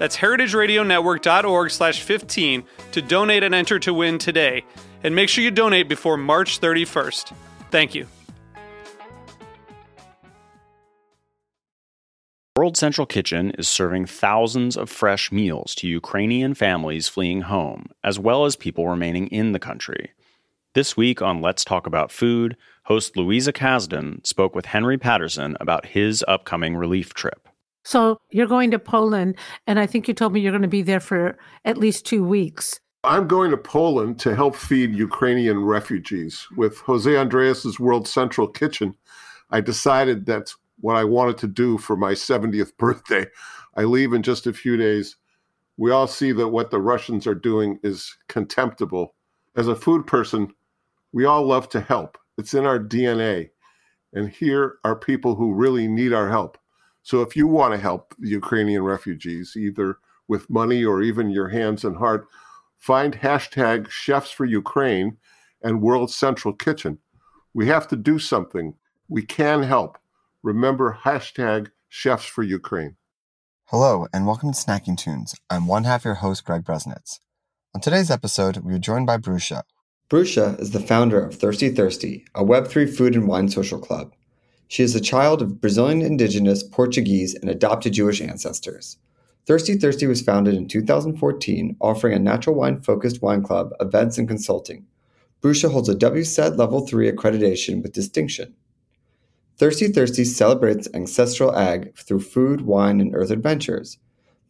That's heritageradionetwork.org slash 15 to donate and enter to win today. And make sure you donate before March 31st. Thank you. World Central Kitchen is serving thousands of fresh meals to Ukrainian families fleeing home, as well as people remaining in the country. This week on Let's Talk About Food, host Louisa Kasdon spoke with Henry Patterson about his upcoming relief trip. So you're going to Poland, and I think you told me you're going to be there for at least two weeks. I'm going to Poland to help feed Ukrainian refugees. With Jose Andrés's World Central Kitchen, I decided that's what I wanted to do for my 70th birthday. I leave in just a few days. We all see that what the Russians are doing is contemptible. As a food person, we all love to help. It's in our DNA. And here are people who really need our help. So if you want to help the Ukrainian refugees, either with money or even your hands and heart, find hashtag Chefs for Ukraine and World Central Kitchen. We have to do something. We can help. Remember hashtag Chefs for Ukraine. Hello, and welcome to Snacky Tunes. I'm one half your host, Greg Bresnitz. On today's episode, we are joined by Bruxa. Bruxa is the founder of Thirsty Thirsty, a Web3 food and wine social club. She is a child of Brazilian indigenous, Portuguese, and adopted Jewish ancestors. Thirsty Thirsty was founded in 2014, offering a natural wine focused wine club, events, and consulting. Bruxa holds a WSET Level 3 accreditation with distinction. Thirsty Thirsty celebrates ancestral ag through food, wine, and earth adventures.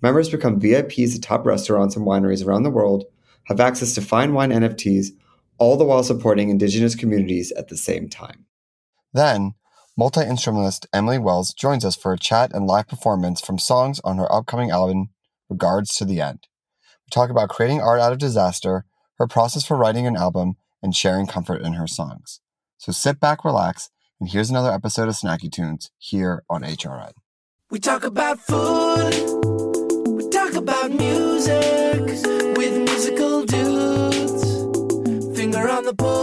Members become VIPs at top restaurants and wineries around the world, have access to fine wine NFTs, all the while supporting indigenous communities at the same time. Then, multi instrumentalist Emily Wells joins us for a chat and live performance from songs on her upcoming album, Regards to the End. We talk about creating art out of disaster, her process for writing an album, and sharing comfort in her songs. So sit back, relax, and here's another episode of Snacky Tunes here on HRN. We talk about food, we talk about music with musical dudes. Finger on the pulse,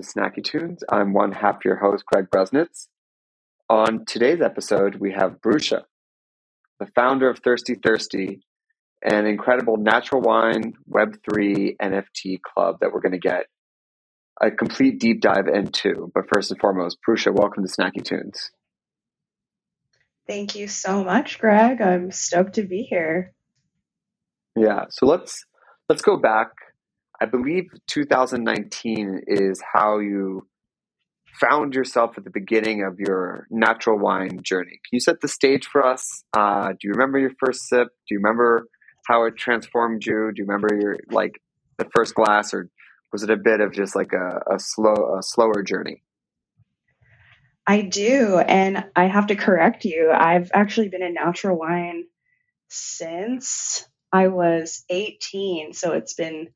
to Snacky Tunes. I'm one half your host, Craig Bresnitz. On today's episode, we have Bruxa, the founder of Thirsty Thirsty, an incredible natural wine Web3 NFT club that we're going to get a complete deep dive into. But first and foremost, Bruxa, welcome to Snacky Tunes. Thank you so much, Greg. I'm stoked to be here. Yeah, so let's let's go back. I believe 2019 is how you found yourself at the beginning of your natural wine journey. Can you set the stage for us? Uh, do you remember your first sip? Do you remember how it transformed you? Do you remember your like the first glass, or was it a bit of just like a, a slow a slower journey? I do, and I have to correct you. I've actually been in natural wine since I was 18, so it's been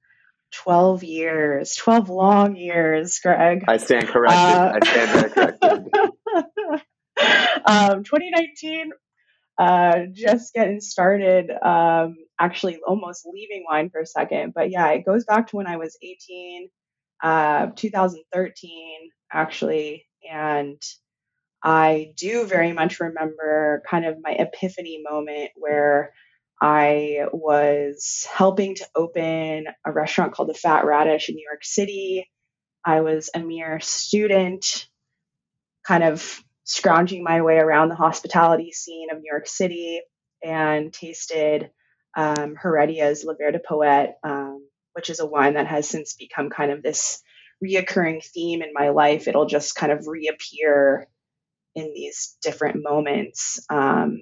12 years, 12 long years, Greg. I stand corrected. Uh, I stand corrected. um, 2019, uh, just getting started. Um, actually, almost leaving wine for a second, but yeah, it goes back to when I was 18, uh, 2013, actually, and I do very much remember kind of my epiphany moment where I was helping to open a restaurant called the Fat Radish in New York City. I was a mere student, kind of scrounging my way around the hospitality scene of New York City and tasted um, Heredia's Le Verre de Poet, um, which is a wine that has since become kind of this reoccurring theme in my life. It'll just kind of reappear in these different moments. Um,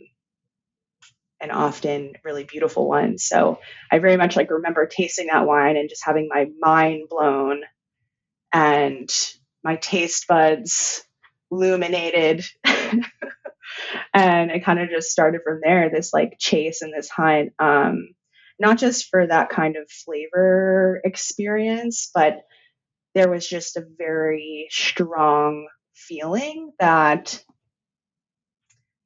and often really beautiful ones. So I very much like remember tasting that wine and just having my mind blown and my taste buds illuminated. and it kind of just started from there, this like chase and this hunt. Um, not just for that kind of flavor experience, but there was just a very strong feeling that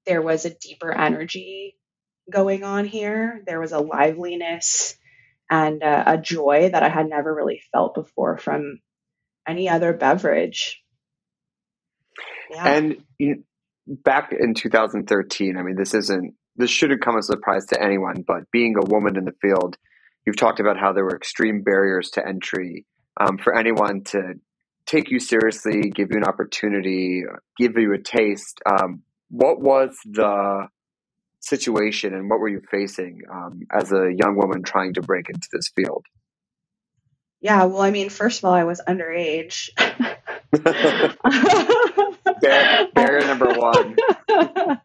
there was a deeper energy going on here. There was a liveliness and a joy that I had never really felt before from any other beverage. Yeah. And you, back in 2013, I mean, this isn't this shouldn't come as a surprise to anyone, but being a woman in the field, you've talked about how there were extreme barriers to entry um, for anyone to take you seriously, give you an opportunity, give you a taste. Um, what was the situation and what were you facing um, as a young woman trying to break into this field? Yeah, well, I mean, first of all, I was underage. Barrier, barrier number one.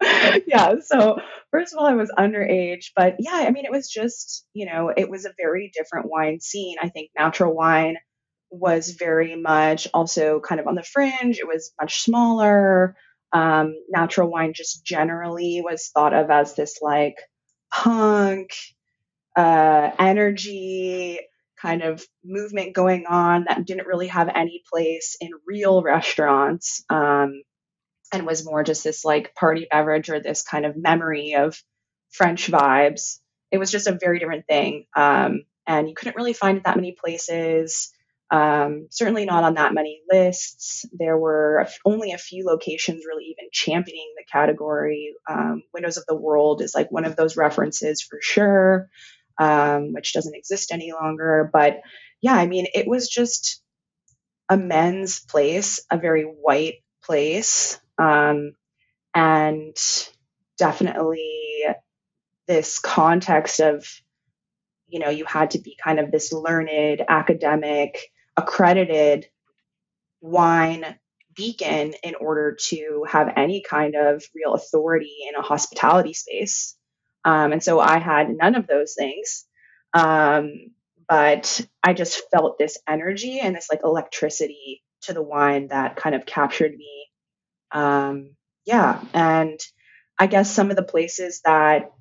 yeah, so first of all, I was underage, but yeah, I mean, it was just, you know, it was a very different wine scene. I think natural wine was very much also kind of on the fringe, it was much smaller. Um, natural wine just generally was thought of as this like punk, uh, energy kind of movement going on that didn't really have any place in real restaurants um, and was more just this like party beverage or this kind of memory of French vibes. It was just a very different thing. Um, and you couldn't really find it that many places. Um, certainly not on that many lists. There were only a few locations really even championing the category. Um, Windows of the World is like one of those references for sure, um, which doesn't exist any longer. But yeah, I mean, it was just a men's place, a very white place, um, and definitely this context of you know you had to be kind of this learned academic accredited wine beacon in order to have any kind of real authority in a hospitality space. Um, and so I had none of those things. Um, but I just felt this energy and this like electricity to the wine that kind of captured me. Um, yeah. And I guess some of the places that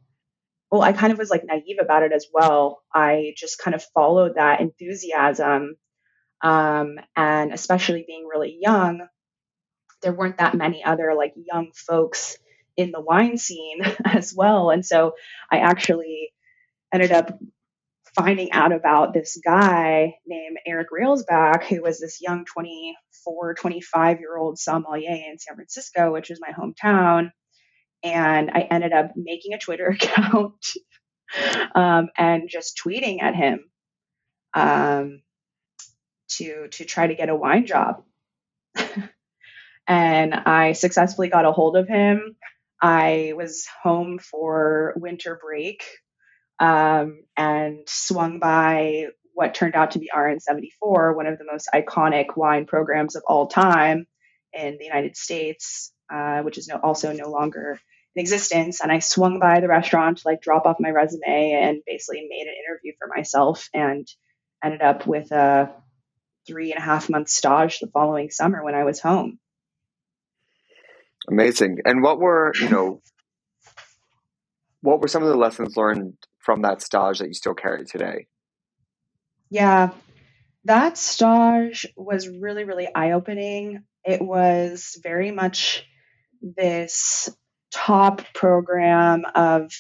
well, I kind of was like naive about it as well. I just kind of followed that enthusiasm um, and especially being really young, there weren't that many other like young folks in the wine scene as well. And so I actually ended up finding out about this guy named Eric Railsback, who was this young 24, 25 year old sommelier in San Francisco, which is my hometown. And I ended up making a Twitter account um, and just tweeting at him. Um, to to try to get a wine job. and I successfully got a hold of him. I was home for winter break um, and swung by what turned out to be RN74, one of the most iconic wine programs of all time in the United States, uh, which is no, also no longer in existence. And I swung by the restaurant to like drop off my resume and basically made an interview for myself and ended up with a three and a half month stage the following summer when I was home. Amazing. And what were, you know, what were some of the lessons learned from that stage that you still carry today? Yeah, that stage was really, really eye opening. It was very much this top program of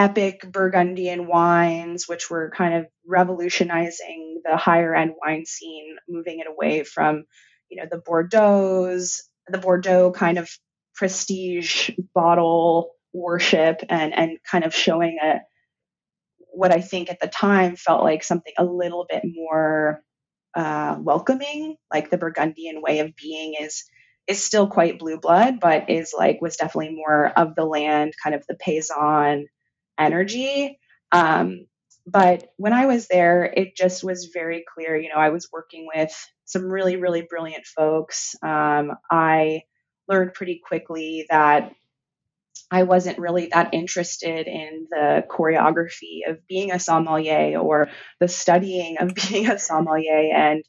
epic Burgundian wines, which were kind of revolutionizing the higher end wine scene, moving it away from, you know, the Bordeaux's, the Bordeaux kind of prestige bottle worship and and kind of showing a what I think at the time felt like something a little bit more uh, welcoming, like the Burgundian way of being is is still quite blue blood, but is like was definitely more of the land, kind of the paysan energy. Um, but when I was there, it just was very clear. You know, I was working with some really, really brilliant folks. Um, I learned pretty quickly that I wasn't really that interested in the choreography of being a sommelier or the studying of being a sommelier. And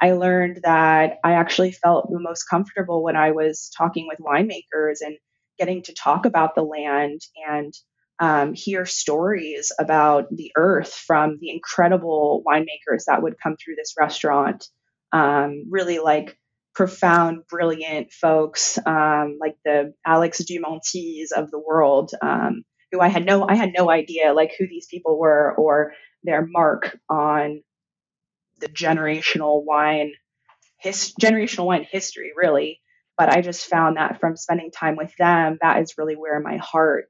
I learned that I actually felt the most comfortable when I was talking with winemakers and getting to talk about the land and um, hear stories about the earth from the incredible winemakers that would come through this restaurant. Um, really like profound, brilliant folks um, like the Alex Dumontis of the world, um, who I had no I had no idea like who these people were or their mark on the generational wine his generational wine history really. But I just found that from spending time with them, that is really where my heart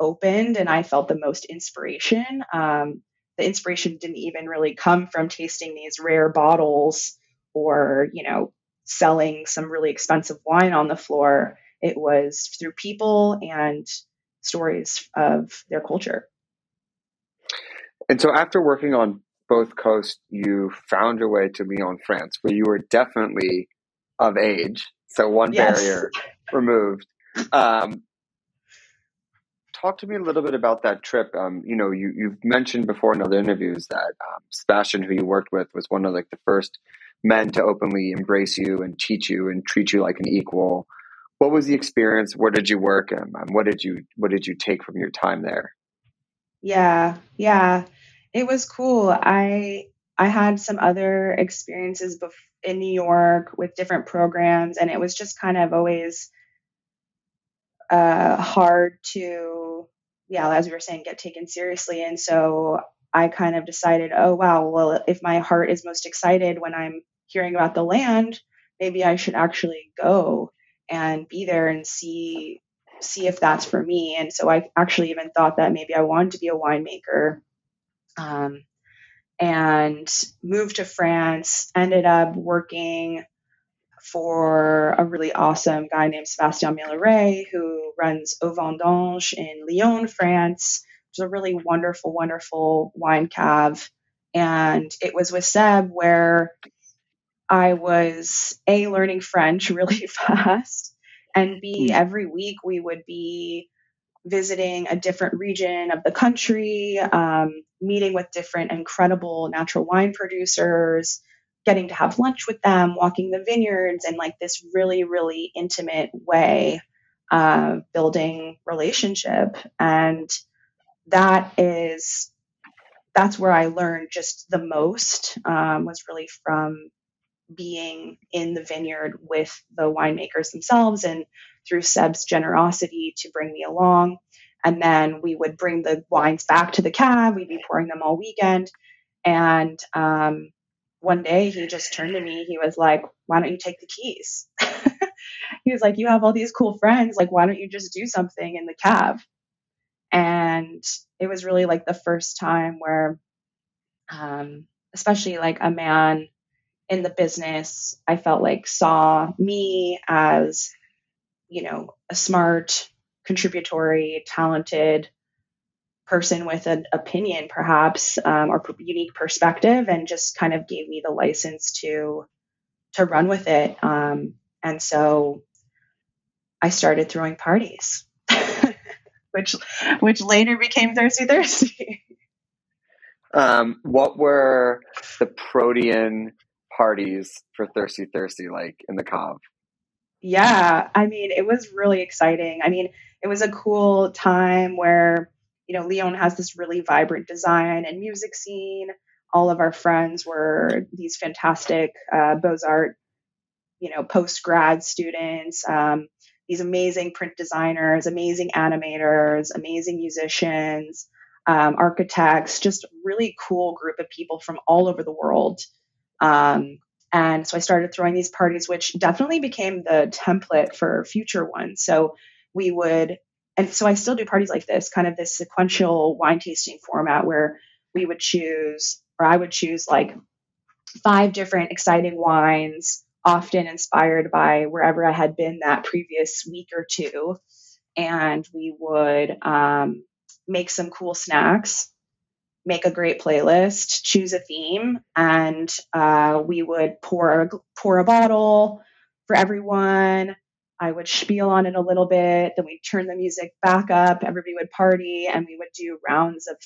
opened and I felt the most inspiration. Um, the inspiration didn't even really come from tasting these rare bottles or, you know, selling some really expensive wine on the floor. It was through people and stories of their culture. And so after working on both coasts, you found your way to Lyon, France, where you were definitely of age. So one Yes. barrier removed. Um, talk to me a little bit about that trip. Um, you know, you, you've mentioned before in other interviews that um, Sebastian, who you worked with, was one of like the first men to openly embrace you and teach you and treat you like an equal. What was the experience? Where did you work? And um, what did you What did you take from your time there? Yeah, yeah. It was cool. I I had some other experiences bef- in New York with different programs, and it was just kind of always uh, hard to, yeah, as we were saying, get taken seriously. And so I kind of decided, oh wow, well, if my heart is most excited when I'm hearing about the land, maybe I should actually go and be there and see see if that's for me. And so I actually even thought that maybe I wanted to be a winemaker. Um, and moved to France, ended up working for a really awesome guy named Sebastian Milleray, who runs Au Vendange in Lyon, France. which is a really wonderful, wonderful wine cave. And it was with Seb where I was A, learning French really fast, and B, every week we would be visiting a different region of the country, um, meeting with different incredible natural wine producers, getting to have lunch with them, walking the vineyards, and like this really, really intimate way uh, building relationship. And that is that's where I learned just the most um, was really from being in the vineyard with the winemakers themselves and through Seb's generosity to bring me along. And then we would bring the wines back to the cave. We'd be pouring them all weekend. And um, one day he just turned to me. He was like, Why don't you take the keys? he was like, You have all these cool friends. Like, why don't you just do something in the cave? And it was really like the first time where, um, especially like a man in the business, I felt like saw me as, you know, a smart, contributory, talented person with an opinion, perhaps, um, or unique perspective, and just kind of gave me the license to to run with it. Um, and so I started throwing parties, which which later became Thirsty Thirsty. Um, what were the protein parties for Thirsty Thirsty like in the Cove? Yeah, I mean, it was really exciting. I mean, it was a cool time where, you know, Lyon has this really vibrant design and music scene. All of our friends were these fantastic uh, Beaux Arts, you know, post grad students, um, these amazing print designers, amazing animators, amazing musicians, um, architects, just really cool group of people from all over the world. Um, and so I started throwing these parties, which definitely became the template for future ones. So we would, and so I still do parties like this, kind of this sequential wine tasting format where we would choose, or I would choose like five different exciting wines, often inspired by wherever I had been that previous week or two. And we would um, make some cool snacks make a great playlist, choose a theme, and uh, we would pour pour a bottle for everyone. I would spiel on it a little bit, then we'd turn the music back up. Everybody would party, and we would do rounds of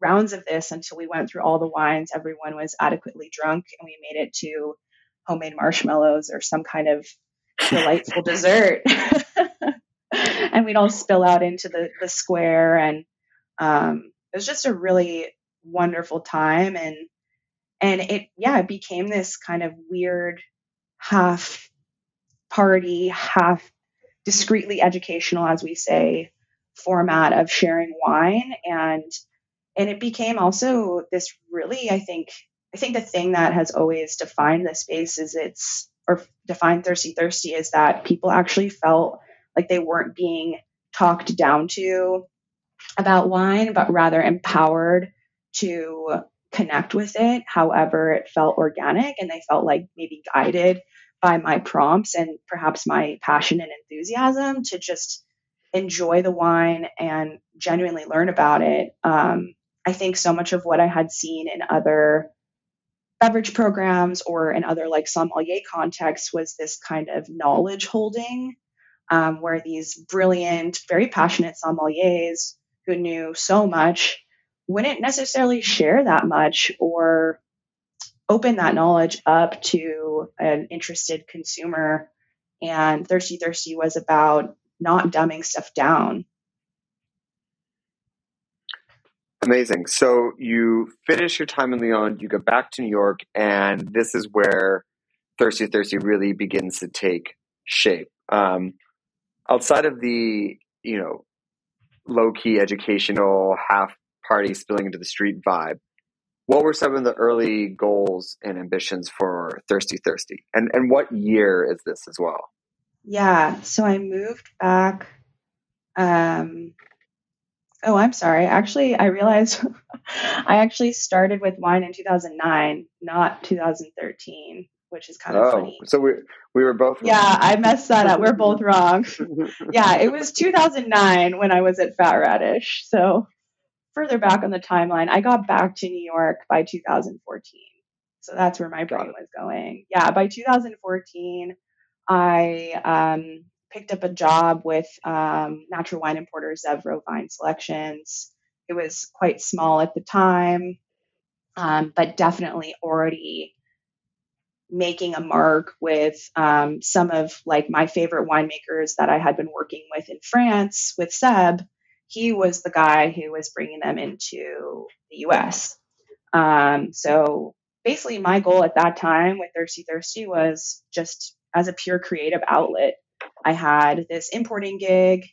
rounds of this until we went through all the wines. Everyone was adequately drunk, and we made it to homemade marshmallows or some kind of delightful dessert. and we'd all spill out into the, the square and um, it was just a really wonderful time and and it yeah it became this kind of weird half party half discreetly educational as we say format of sharing wine and and it became also this really i think i think the thing that has always defined the space is it's or defined thirsty thirsty is that people actually felt like they weren't being talked down to about wine but rather empowered to connect with it. However, it felt organic and they felt like maybe guided by my prompts and perhaps my passion and enthusiasm to just enjoy the wine and genuinely learn about it. Um, I think so much of what I had seen in other beverage programs or in other like sommelier contexts was this kind of knowledge holding um, where these brilliant, very passionate sommeliers who knew so much wouldn't necessarily share that much or open that knowledge up to an interested consumer. And Thirsty Thirsty was about not dumbing stuff down. Amazing. So you finish your time in Lyon, you go back to New York, and this is where Thirsty Thirsty really begins to take shape. Um, outside of the, you know, low key educational half party spilling into the street vibe, what were some of the early goals and ambitions for Thirsty Thirsty? And and what year is this as well? Yeah, so I moved back. Um, oh, I'm sorry. Actually, I realized I actually started with wine in 2009, not 2013, which is kind of Oh, funny. so we we were both Yeah, I messed that up. We're both wrong. Yeah, it was 2009 when I was at Fat Radish. So further back on the timeline, I got back to New York by 2014. So that's where my brain was going. Yeah, by 2014, I um, picked up a job with um, natural wine importer Zev Rovine Selections. It was quite small at the time, um, but definitely already making a mark with um, some of like my favorite winemakers that I had been working with in France with Seb. He was the guy who was bringing them into the US. Um, so basically, my goal at that time with Thirsty Thirsty was just as a pure creative outlet. I had this importing gig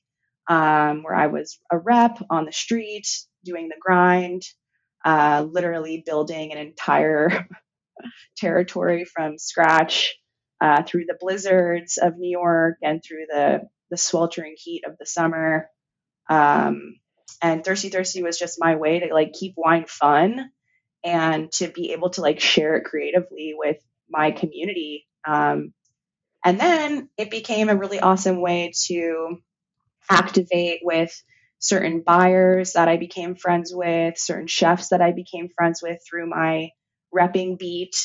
um, where I was a rep on the street doing the grind, uh, literally building an entire territory from scratch uh, through the blizzards of New York and through the the sweltering heat of the summer. Um, and Thirsty Thirsty was just my way to like keep wine fun and to be able to like share it creatively with my community. Um, and then it became a really awesome way to activate with certain buyers that I became friends with, certain chefs that I became friends with through my repping beat.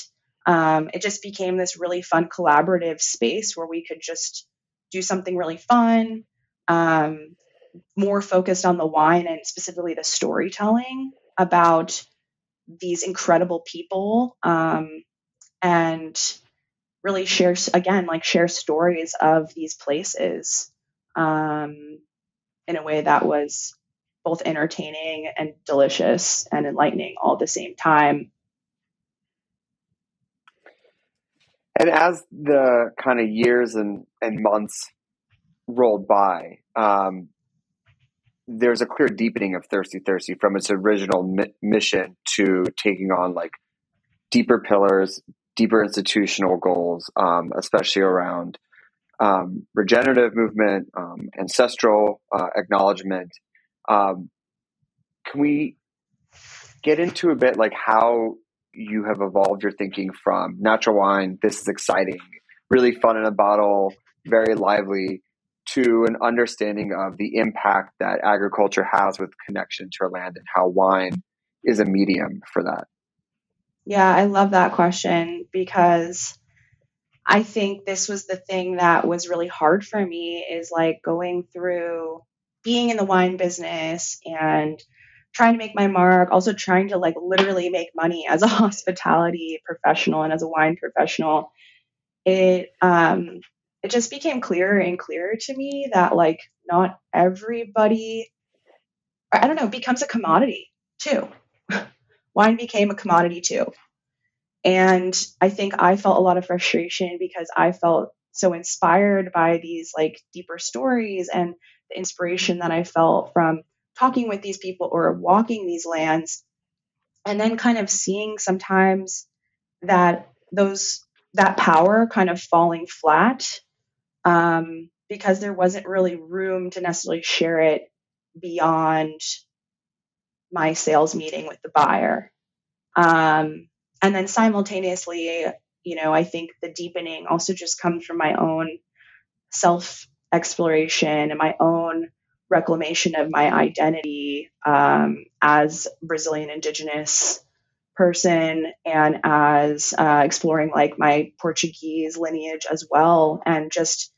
Um, it just became this really fun collaborative space where we could just do something really fun, um, more focused on the wine and specifically the storytelling about these incredible people um, and really share again like share stories of these places um, in a way that was both entertaining and delicious and enlightening all at the same time. And as the kind of years and, and months rolled by, um, there's a clear deepening of Thirsty Thirsty from its original mi- mission to taking on like deeper pillars, deeper institutional goals, um, especially around um, regenerative movement, um, ancestral uh, acknowledgement. Um, can we get into a bit like how you have evolved your thinking from natural wine, this is exciting, really fun in a bottle, very lively, to an understanding of the impact that agriculture has with connection to our land and how wine is a medium for that? Yeah, I love that question because I think this was the thing that was really hard for me is like going through being in the wine business and trying to make my mark, also trying to like literally make money as a hospitality professional and as a wine professional. It um it just became clearer and clearer to me that like not everybody I don't know, becomes a commodity too. wine became a commodity too. And I think I felt a lot of frustration because I felt so inspired by these like deeper stories and the inspiration that I felt from talking with these people or walking these lands. And then kind of seeing sometimes that those that power kind of falling flat um, because there wasn't really room to necessarily share it beyond my sales meeting with the buyer. Um, and then simultaneously, you know, I think the deepening also just comes from my own self exploration and my own reclamation of my identity um, as Brazilian Indigenous person and as uh, exploring like my Portuguese lineage as well, and just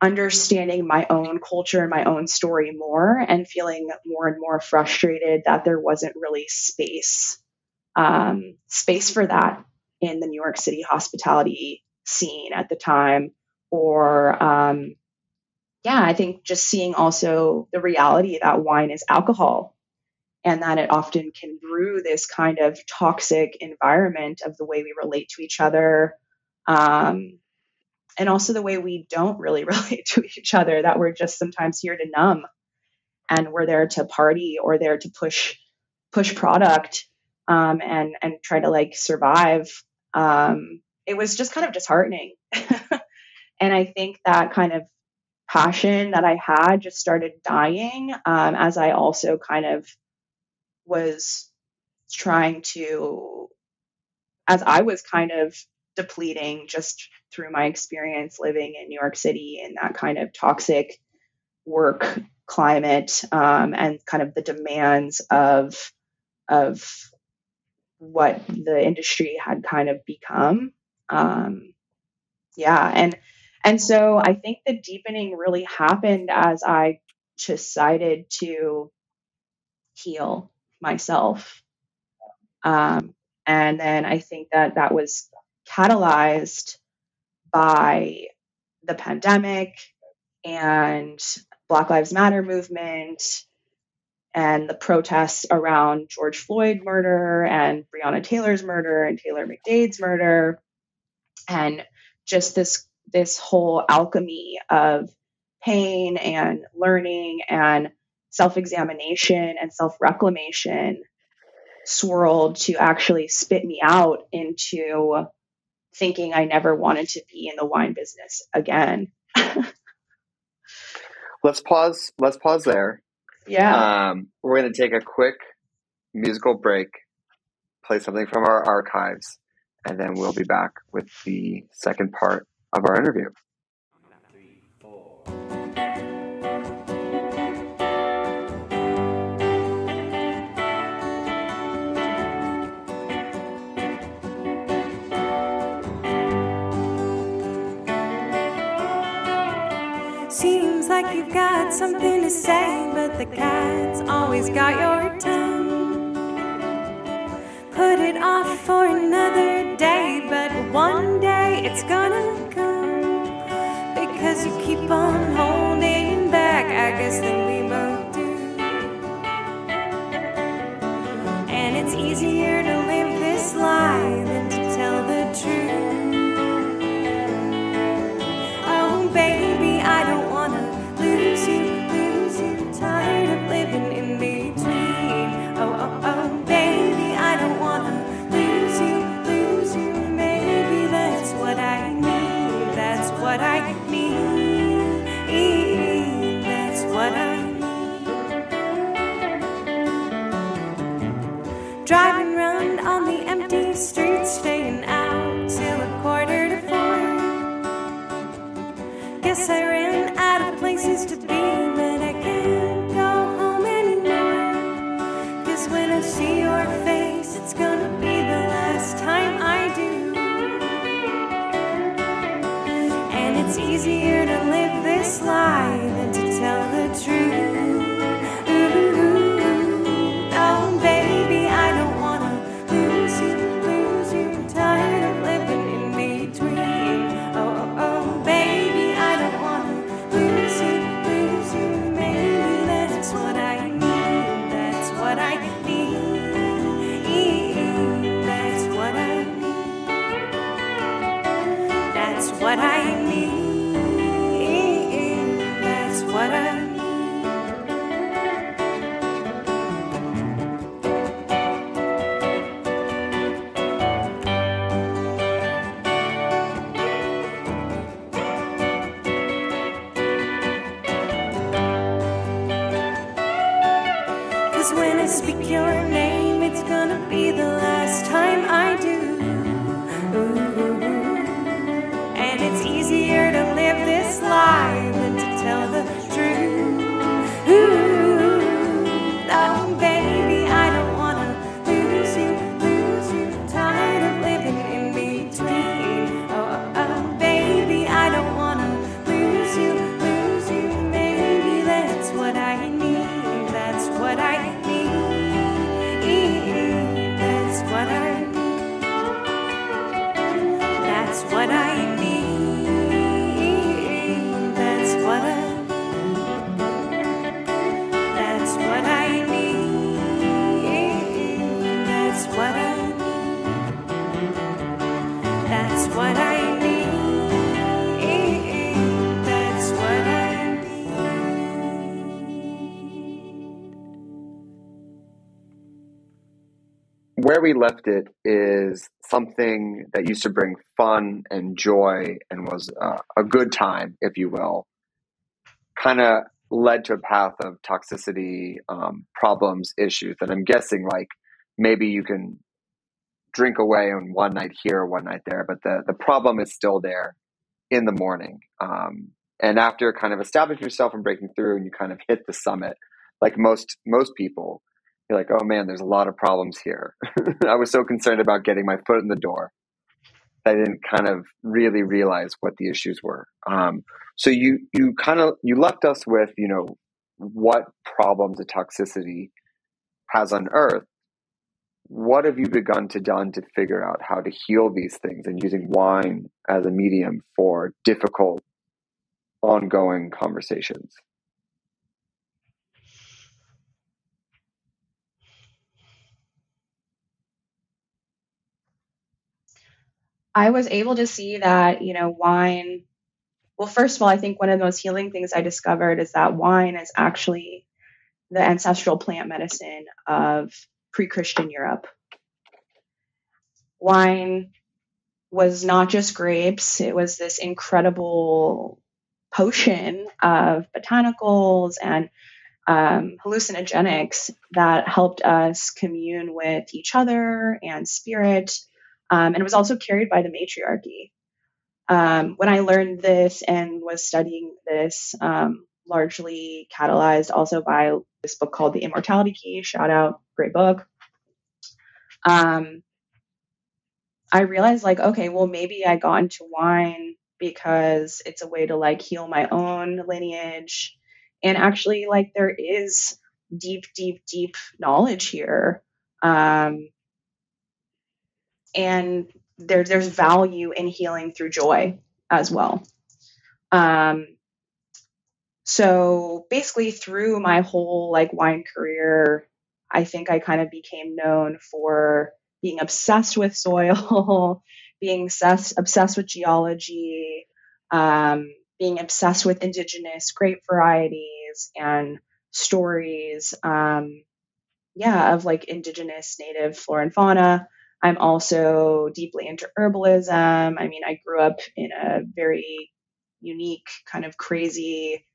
understanding my own culture and my own story more and feeling more and more frustrated that there wasn't really space um, space for that in the New York City hospitality scene at the time or um, yeah I think just seeing also the reality that wine is alcohol and that it often can brew this kind of toxic environment of the way we relate to each other um, and also the way we don't really relate to each other that we're just sometimes here to numb and we're there to party or there to push push product um, and and try to like survive. Um, it was just kind of disheartening. And i think that kind of passion that i had just started dying um, as i also kind of was trying to as i was kind of depleting just through my experience living in New York City in that kind of toxic work climate um, and kind of the demands of of what the industry had kind of become. Um, yeah, and and so I think the deepening really happened as I decided to heal myself. Um, and then I think that that was catalyzed by the pandemic and Black Lives Matter movement and the protests around George Floyd murder and Breonna Taylor's murder and Taylor McDade's murder. And just this this whole alchemy of pain and learning and self-examination and self-reclamation swirled to actually spit me out into thinking I never wanted to be in the wine business again. Let's pause. Let's pause there. yeah. Um, we're going to take a quick musical break, play something from our archives, and then we'll be back with the second part of our interview. You've got something to say, but the cat's always got your tongue. Put it off for another day, but one day it's gonna come. Because you keep on holding back, I guess that we I ran out of places to be, but I can't go home anymore. Cause when I see your face, it's gonna be the last time I do. And it's easier to live this lie Where we left it is something that used to bring fun and joy and was uh, a good time, if you will, kind of led to a path of toxicity, um, problems, issues. And I'm guessing like maybe you can drink away on one night here, one night there, but the, the problem is still there in the morning. Um, and after kind of establishing yourself and breaking through and you kind of hit the summit, like most, most people, you're like, oh man, there's a lot of problems here. I was so concerned about getting my foot in the door. I didn't kind of really realize what the issues were. Um, so you you kind of you left us with you know what problems the toxicity has unearthed. What have you begun to done to figure out how to heal these things and using wine as a medium for difficult, ongoing conversations? I was able to see that, you know, wine. Well, first of all, I think one of the most healing things I discovered is that wine is actually the ancestral plant medicine of pre Christian Europe. Wine was not just grapes, it was this incredible potion of botanicals and um, hallucinogenics that helped us commune with each other and spirit. Um, and it was also carried by the matriarchy. Um, when I learned this and was studying this, um, largely catalyzed also by this book called The Immortality Key, shout out, great book. Um, I realized, like, okay, well, maybe I got into wine because it's a way to like heal my own lineage. And actually, like, there is deep, deep, deep knowledge here. Um, and there, there's value in healing through joy as well. Um, so basically, through my whole like wine career, I think I kind of became known for being obsessed with soil, being obsessed, obsessed with geology, um, being obsessed with indigenous grape varieties and stories. Um, yeah, of like indigenous native flora and fauna. I'm also deeply into herbalism. I mean, I grew up in a very unique, kind of crazy,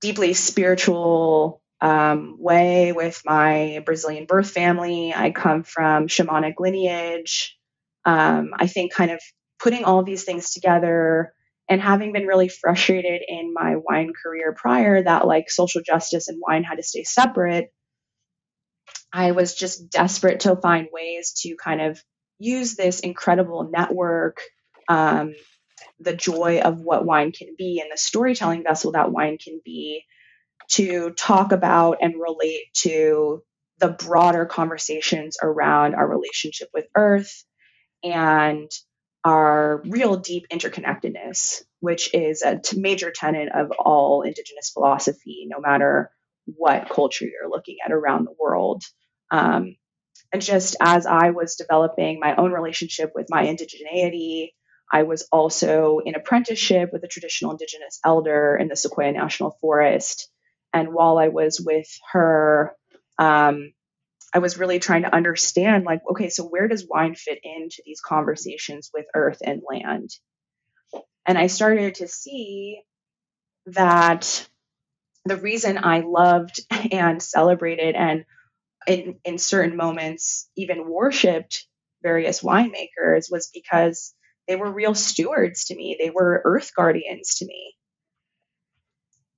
deeply spiritual um, way with my Brazilian birth family. I come from shamanic lineage. Um, I think kind of putting all these things together and having been really frustrated in my wine career prior that like social justice and wine had to stay separate, I was just desperate to find ways to kind of use this incredible network, um, the joy of what wine can be, and the storytelling vessel that wine can be to talk about and relate to the broader conversations around our relationship with Earth and our real deep interconnectedness, which is a major tenet of all Indigenous philosophy, no matter what culture you're looking at around the world. Um, and just as I was developing my own relationship with my indigeneity, I was also in apprenticeship with a traditional Indigenous elder in the Sequoia National Forest. And while I was with her, um, I was really trying to understand, like, okay, so where does wine fit into these conversations with earth and land? And I started to see that the reason I loved and celebrated and in in certain moments even worshipped various winemakers was because they were real stewards to me. They were earth guardians to me.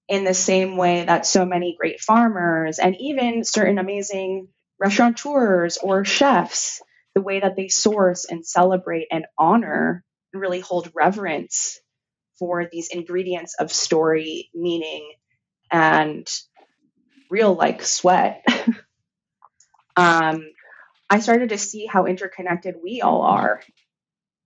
In the same way that so many great farmers and even certain amazing restaurateurs or chefs, the way that they source and celebrate and honor and really hold reverence for these ingredients of story, meaning, and real like sweat. um, I started to see how interconnected we all are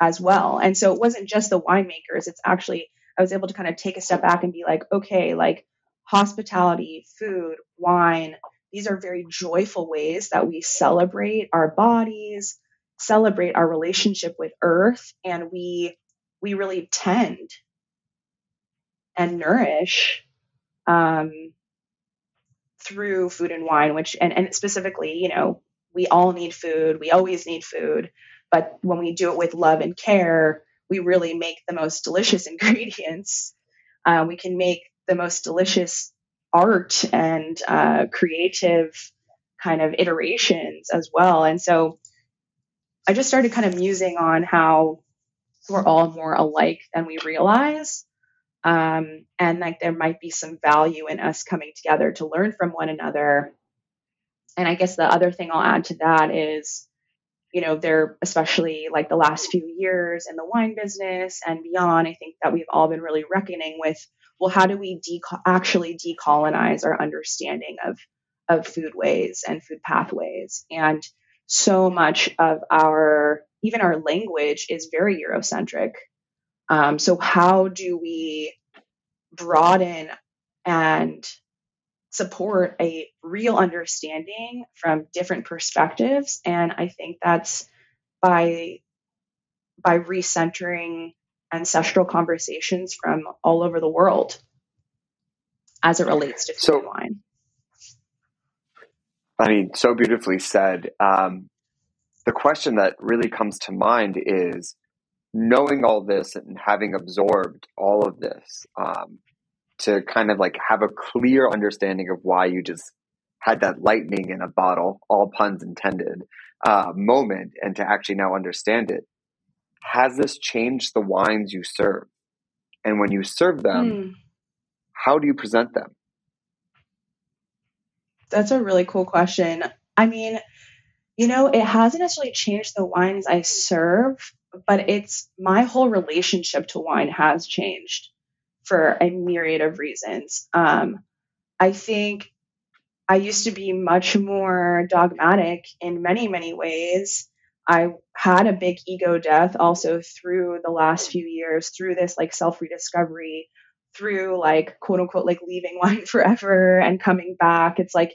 as well. And so it wasn't just the winemakers, it's actually, I was able to kind of take a step back and be like, okay, like hospitality, food, wine, these are very joyful ways that we celebrate our bodies, celebrate our relationship with earth, and we we really tend and nourish um, through food and wine, which and, and specifically, you know, we all need food. We always need food. But when we do it with love and care, we really make the most delicious ingredients. Uh, we can make the most delicious art and uh, creative kind of iterations as well. And so I just started kind of musing on how we're all more alike than we realize. Um, and like there might be some value in us coming together to learn from one another. And I guess the other thing I'll add to that is, you know, there, especially like the last few years in the wine business and beyond, I think that we've all been really reckoning with, well, how do we actually decolonize our understanding of of foodways and food pathways? And so much of our even our language is very Eurocentric. Um, so how do we broaden and support a real understanding from different perspectives? And I think that's by by recentering ancestral conversations from all over the world as it relates to food So, wine. I mean, so beautifully said. Um, the question that really comes to mind is knowing all this and having absorbed all of this um, to kind of like have a clear understanding of why you just had that lightning in a bottle, all puns intended, uh, moment, and to actually now understand it. Has this changed the wines you serve? And when you serve them, Hmm. how do you present them? That's a really cool question. I mean, you know, it hasn't necessarily changed the wines I serve, but it's my whole relationship to wine has changed for a myriad of reasons. Um, I think I used to be much more dogmatic in many, many ways. I had a big ego death also through the last few years, through this like self rediscovery, through like quote unquote like leaving wine forever and coming back. It's like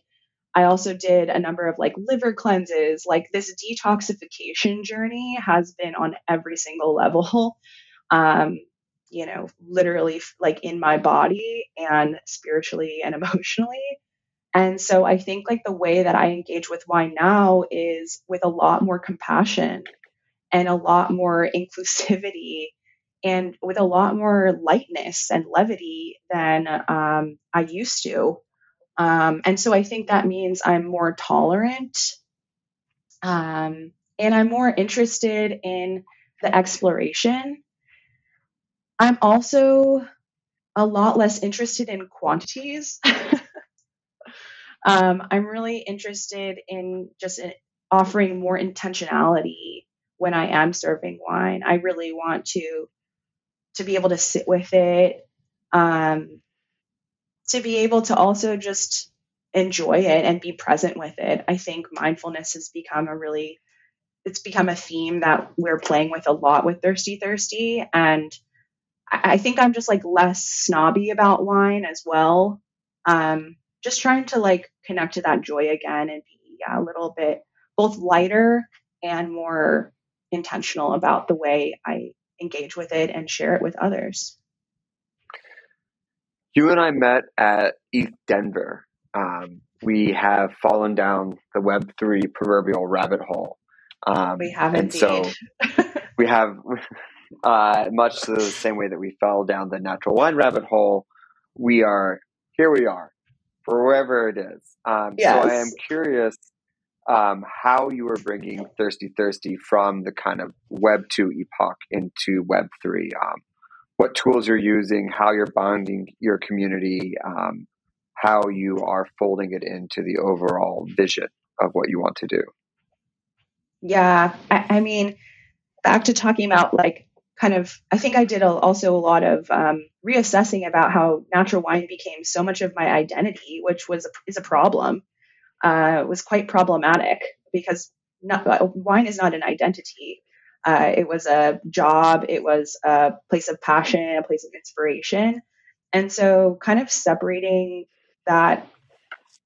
I also did a number of like liver cleanses. Like this detoxification journey has been on every single level. Um, you know, literally like in my body and spiritually and emotionally. And so I think like the way that I engage with wine now is with a lot more compassion and a lot more inclusivity and with a lot more lightness and levity than um, I used to. Um, and so I think that means I'm more tolerant um, and I'm more interested in the exploration. I'm also a lot less interested in quantities. um, I'm really interested in just uh, offering more intentionality when I am serving wine. I really want to to be able to sit with it, um, to be able to also just enjoy it and be present with it. I think mindfulness has become a really it's become a theme that we're playing with a lot with Thirsty Thirsty. And I think I'm just like less snobby about wine as well. Um, just trying to like connect to that joy again and be yeah, a little bit both lighter and more intentional about the way I engage with it and share it with others. You and I met at ETH Denver. Um, we have fallen down the Web3 proverbial rabbit hole. Um, We have and so we have, uh, much the same way that we fell down the natural wine rabbit hole, we are, here we are, for wherever it is. Um, so I am curious um, how you are bringing Thirsty Thirsty from the kind of Web 2 epoch into Web 3. Um, what tools you're using, how you're bonding your community, um, how you are folding it into the overall vision of what you want to do. Yeah, I, I mean, back to talking about like kind of, I think I did a, also a lot of um, reassessing about how natural wine became so much of my identity, which was is a problem. Uh, was quite problematic because not, uh, wine is not an identity. Uh, it was a job, it was a place of passion, a place of inspiration. And so, kind of separating that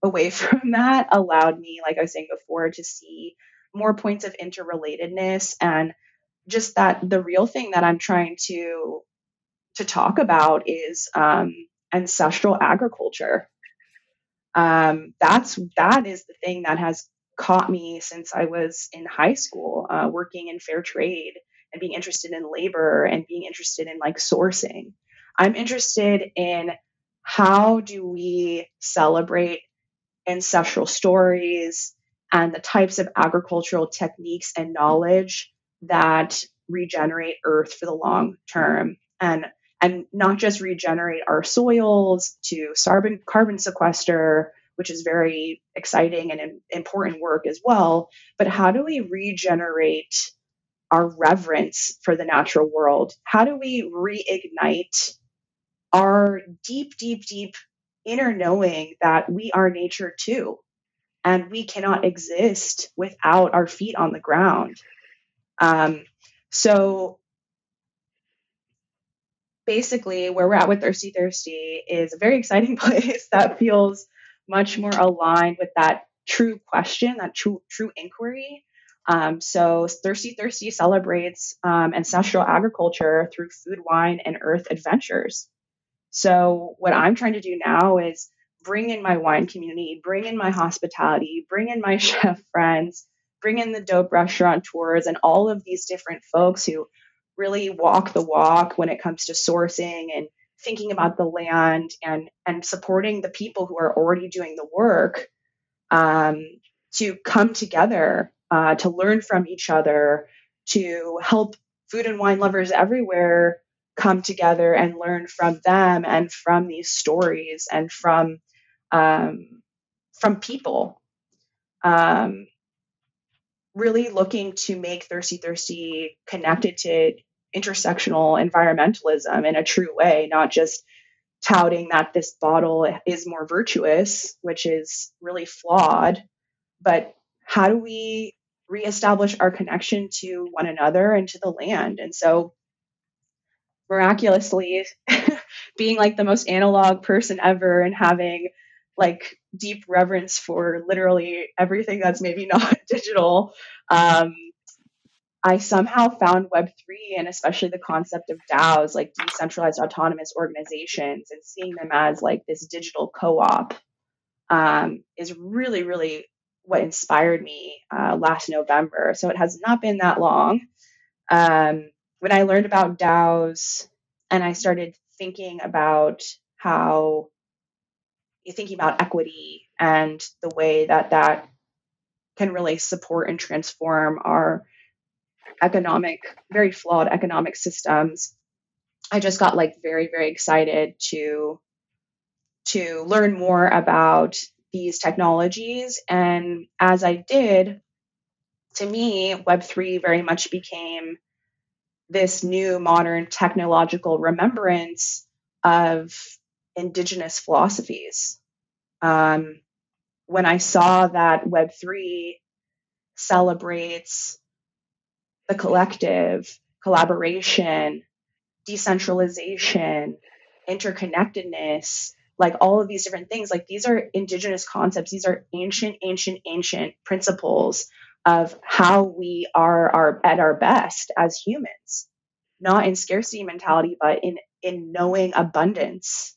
away from that allowed me, like I was saying before, to see more points of interrelatedness and just that the real thing that I'm trying to to talk about is um, ancestral agriculture. Um, that's that is the thing that has caught me since I was in high school, uh, working in fair trade and being interested in labor and being interested in like sourcing. I'm interested in how do we celebrate ancestral stories and the types of agricultural techniques and knowledge that regenerate earth for the long term. And and not just regenerate our soils to carbon carbon sequester which is very exciting and important work as well but how do we regenerate our reverence for the natural world? How do we reignite our deep deep deep inner knowing that we are nature too? And we cannot exist without our feet on the ground um, so basically, where we're at with Thirsty Thirsty is a very exciting place that feels much more aligned with that true question, that true true inquiry. Um, so Thirsty Thirsty celebrates um, ancestral agriculture through food, wine, and earth adventures. So what I'm trying to do now is bring in my wine community, bring in my hospitality, bring in my chef friends, bring in the dope restaurateurs and all of these different folks who really walk the walk when it comes to sourcing and thinking about the land and and supporting the people who are already doing the work um, to come together uh, to learn from each other to help food and wine lovers everywhere come together and learn from them and from these stories and from um, from people. Um, really looking to make Thirsty Thirsty connected to intersectional environmentalism in a true way, not just touting that this bottle is more virtuous, which is really flawed, but how do we reestablish our connection to one another and to the land? And so, miraculously, being like the most analog person ever and having like deep reverence for literally everything that's maybe not digital. Um, I somehow found Web3 and especially the concept of DAOs, like decentralized autonomous organizations, and seeing them as like this digital co op um, is really, really what inspired me uh, last November. So it has not been that long. Um, when I learned about DAOs and I started thinking about how you're thinking about equity and the way that that can really support and transform our economic, very flawed economic systems. I just got like very, very excited to to learn more about these technologies. And as I did, to me, Web3 very much became this new modern technological remembrance of indigenous philosophies. Um, when I saw that Web3 celebrates the collective, collaboration, decentralization, interconnectedness, like all of these different things, like these are indigenous concepts. These are ancient, ancient, ancient principles of how we are, are at our best as humans, not in scarcity mentality, but in in knowing abundance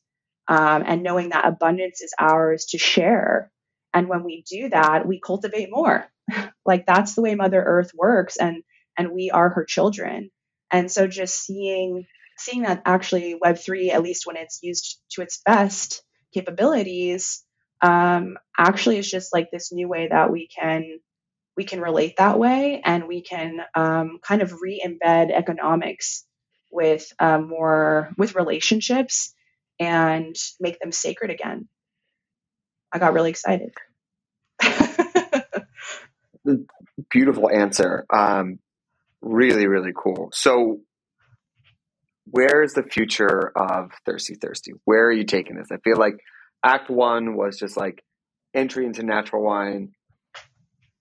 um, and knowing that abundance is ours to share. And when we do that, we cultivate more. like that's the way Mother Earth works, and and we are her children. And so just seeing seeing that actually Web three, at least when it's used to its best capabilities, um, actually is just like this new way that we can we can relate that way and we can um, kind of re-embed economics with um, more with relationships and make them sacred again i got really excited Beautiful answer. Um, really, really cool. So, where is the future of Thirsty Thirsty? Where are you taking this? I feel like Act One was just like entry into natural wine.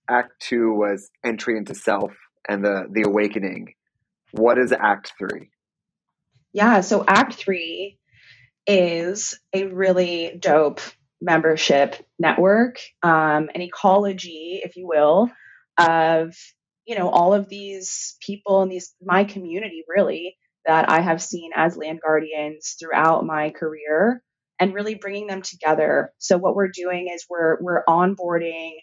Act Two was entry into self and the the awakening. What is Act Three? yeah so act three is a really dope membership network um, an ecology if you will of you know all of these people and these my community really that i have seen as land guardians throughout my career and really bringing them together. So what we're doing is we're we're onboarding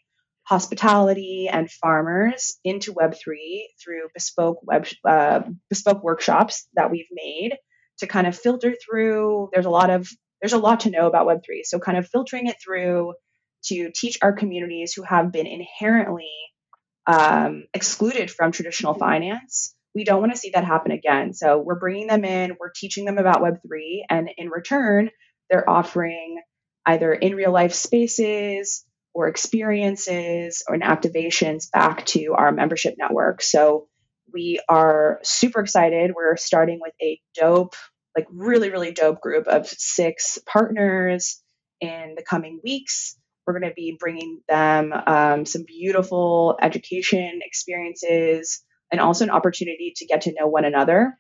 hospitality and farmers into web3 through bespoke web uh, bespoke workshops that we've made to kind of filter through there's a lot of there's a lot to know about web3 so kind of filtering it through to teach our communities who have been inherently um, excluded from traditional finance. We don't want to see that happen again. So we're bringing them in, we're teaching them about Web3, and in return, they're offering either in real life spaces or experiences or activations back to our membership network. So we are super excited. We're starting with a dope, like really, really dope group of six partners in the coming weeks. We're going to be bringing them um, some beautiful education experiences and also an opportunity to get to know one another.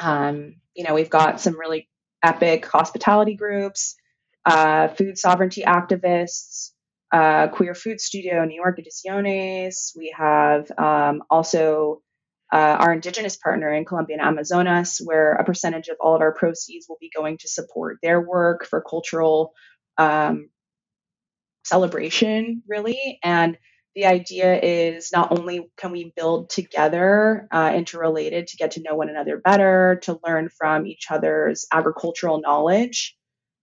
Um, you know, we've got some really epic hospitality groups, uh, food sovereignty activists, uh, Queer Food Studio, New York Ediciones. We have um, also uh, our indigenous partner in Colombia and Amazonas, where a percentage of all of our proceeds will be going to support their work for cultural um, celebration, really. And the idea is not only can we build together, uh, interrelated, to get to know one another better, to learn from each other's agricultural knowledge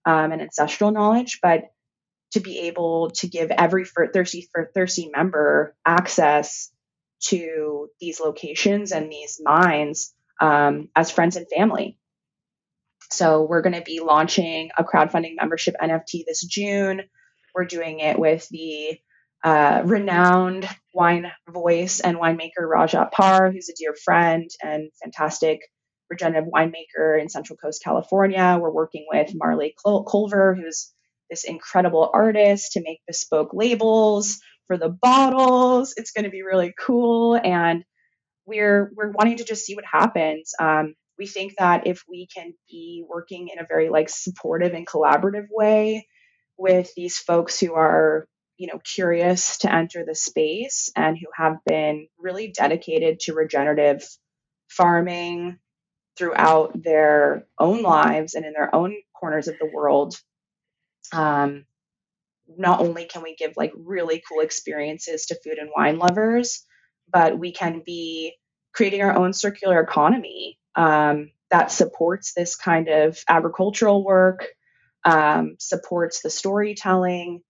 um, and ancestral knowledge, but to be able to give every thirsty thirsty member access to these locations and these mines um, as friends and family. So we're going to be launching a crowdfunding membership NFT this June. We're doing it with the uh, renowned wine voice and winemaker Rajat Parr, who's a dear friend and fantastic regenerative winemaker in Central Coast, California. We're working with Marley Culver, who's this incredible artist to make bespoke labels for the bottles. It's going to be really cool, and we're we're wanting to just see what happens. Um, we think that if we can be working in a very like supportive and collaborative way with these folks who are you know curious to enter the space and who have been really dedicated to regenerative farming throughout their own lives and in their own corners of the world um, not only can we give like really cool experiences to food and wine lovers but we can be creating our own circular economy um, that supports this kind of agricultural work um, supports the storytelling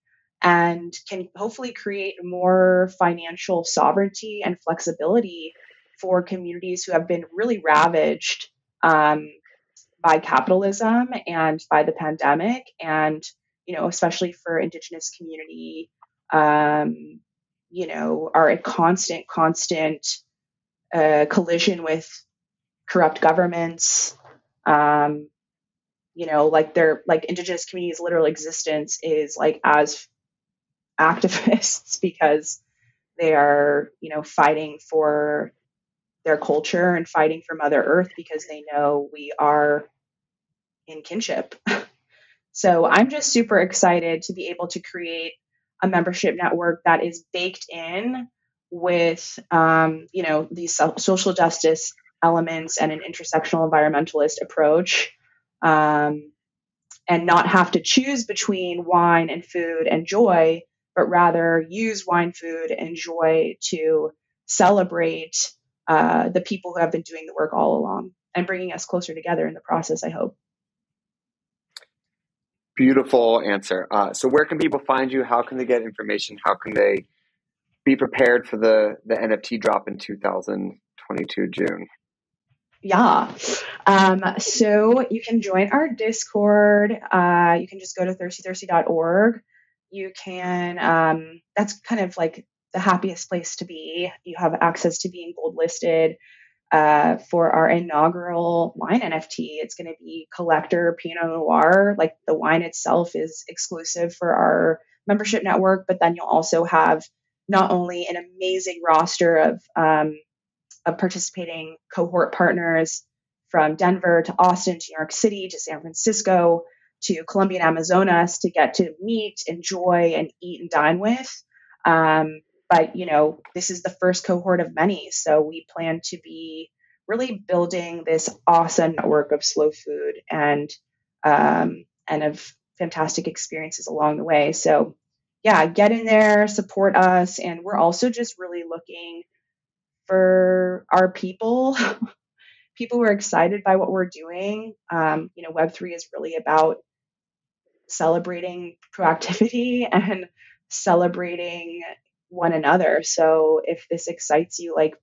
and can hopefully create more financial sovereignty and flexibility for communities who have been really ravaged um, by capitalism and by the pandemic and you know especially for indigenous community um, you know are a constant constant uh, collision with corrupt governments. Um, you know like their like indigenous communities literal existence is like as activists because they are you know fighting for their culture and fighting for mother earth because they know we are in kinship so i'm just super excited to be able to create a membership network that is baked in with um, you know these social justice elements and an intersectional environmentalist approach um, and not have to choose between wine and food and joy but rather use wine food and joy to celebrate uh, the people who have been doing the work all along and bringing us closer together in the process i hope Beautiful answer. Uh, so, where can people find you? How can they get information? How can they be prepared for the the NFT drop in 2022 June. Yeah. Um, so you can join our Discord. Uh, you can just go to thirstythirsty.org. You can, um, that's kind of like the happiest place to be. You have access to being gold listed uh, for our inaugural wine NFT. It's going to be collector Pinot Noir. Like the wine itself is exclusive for our membership network, but then you'll also have not only an amazing roster of um, of participating cohort partners from Denver to Austin to New York City to San Francisco to Colombia and Amazonas to get to meet, enjoy, and eat and dine with. Um, but you know, this is the first cohort of many, so we plan to be really building this awesome network of slow food and um, and of fantastic experiences along the way. So yeah, get in there, support us, and we're also just really looking for our people. people who are excited by what we're doing. Um, you know, Web3 is really about celebrating proactivity and celebrating one another. So if this excites you, like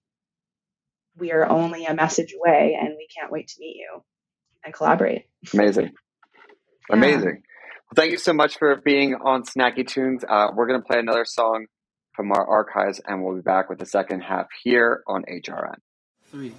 we are only a message away and we can't wait to meet you and collaborate. Amazing. Amazing. Well, thank you so much for being on Snacky Tunes. Uh, we're going to play another song from our archives and we'll be back with the second half here on HRN. Three.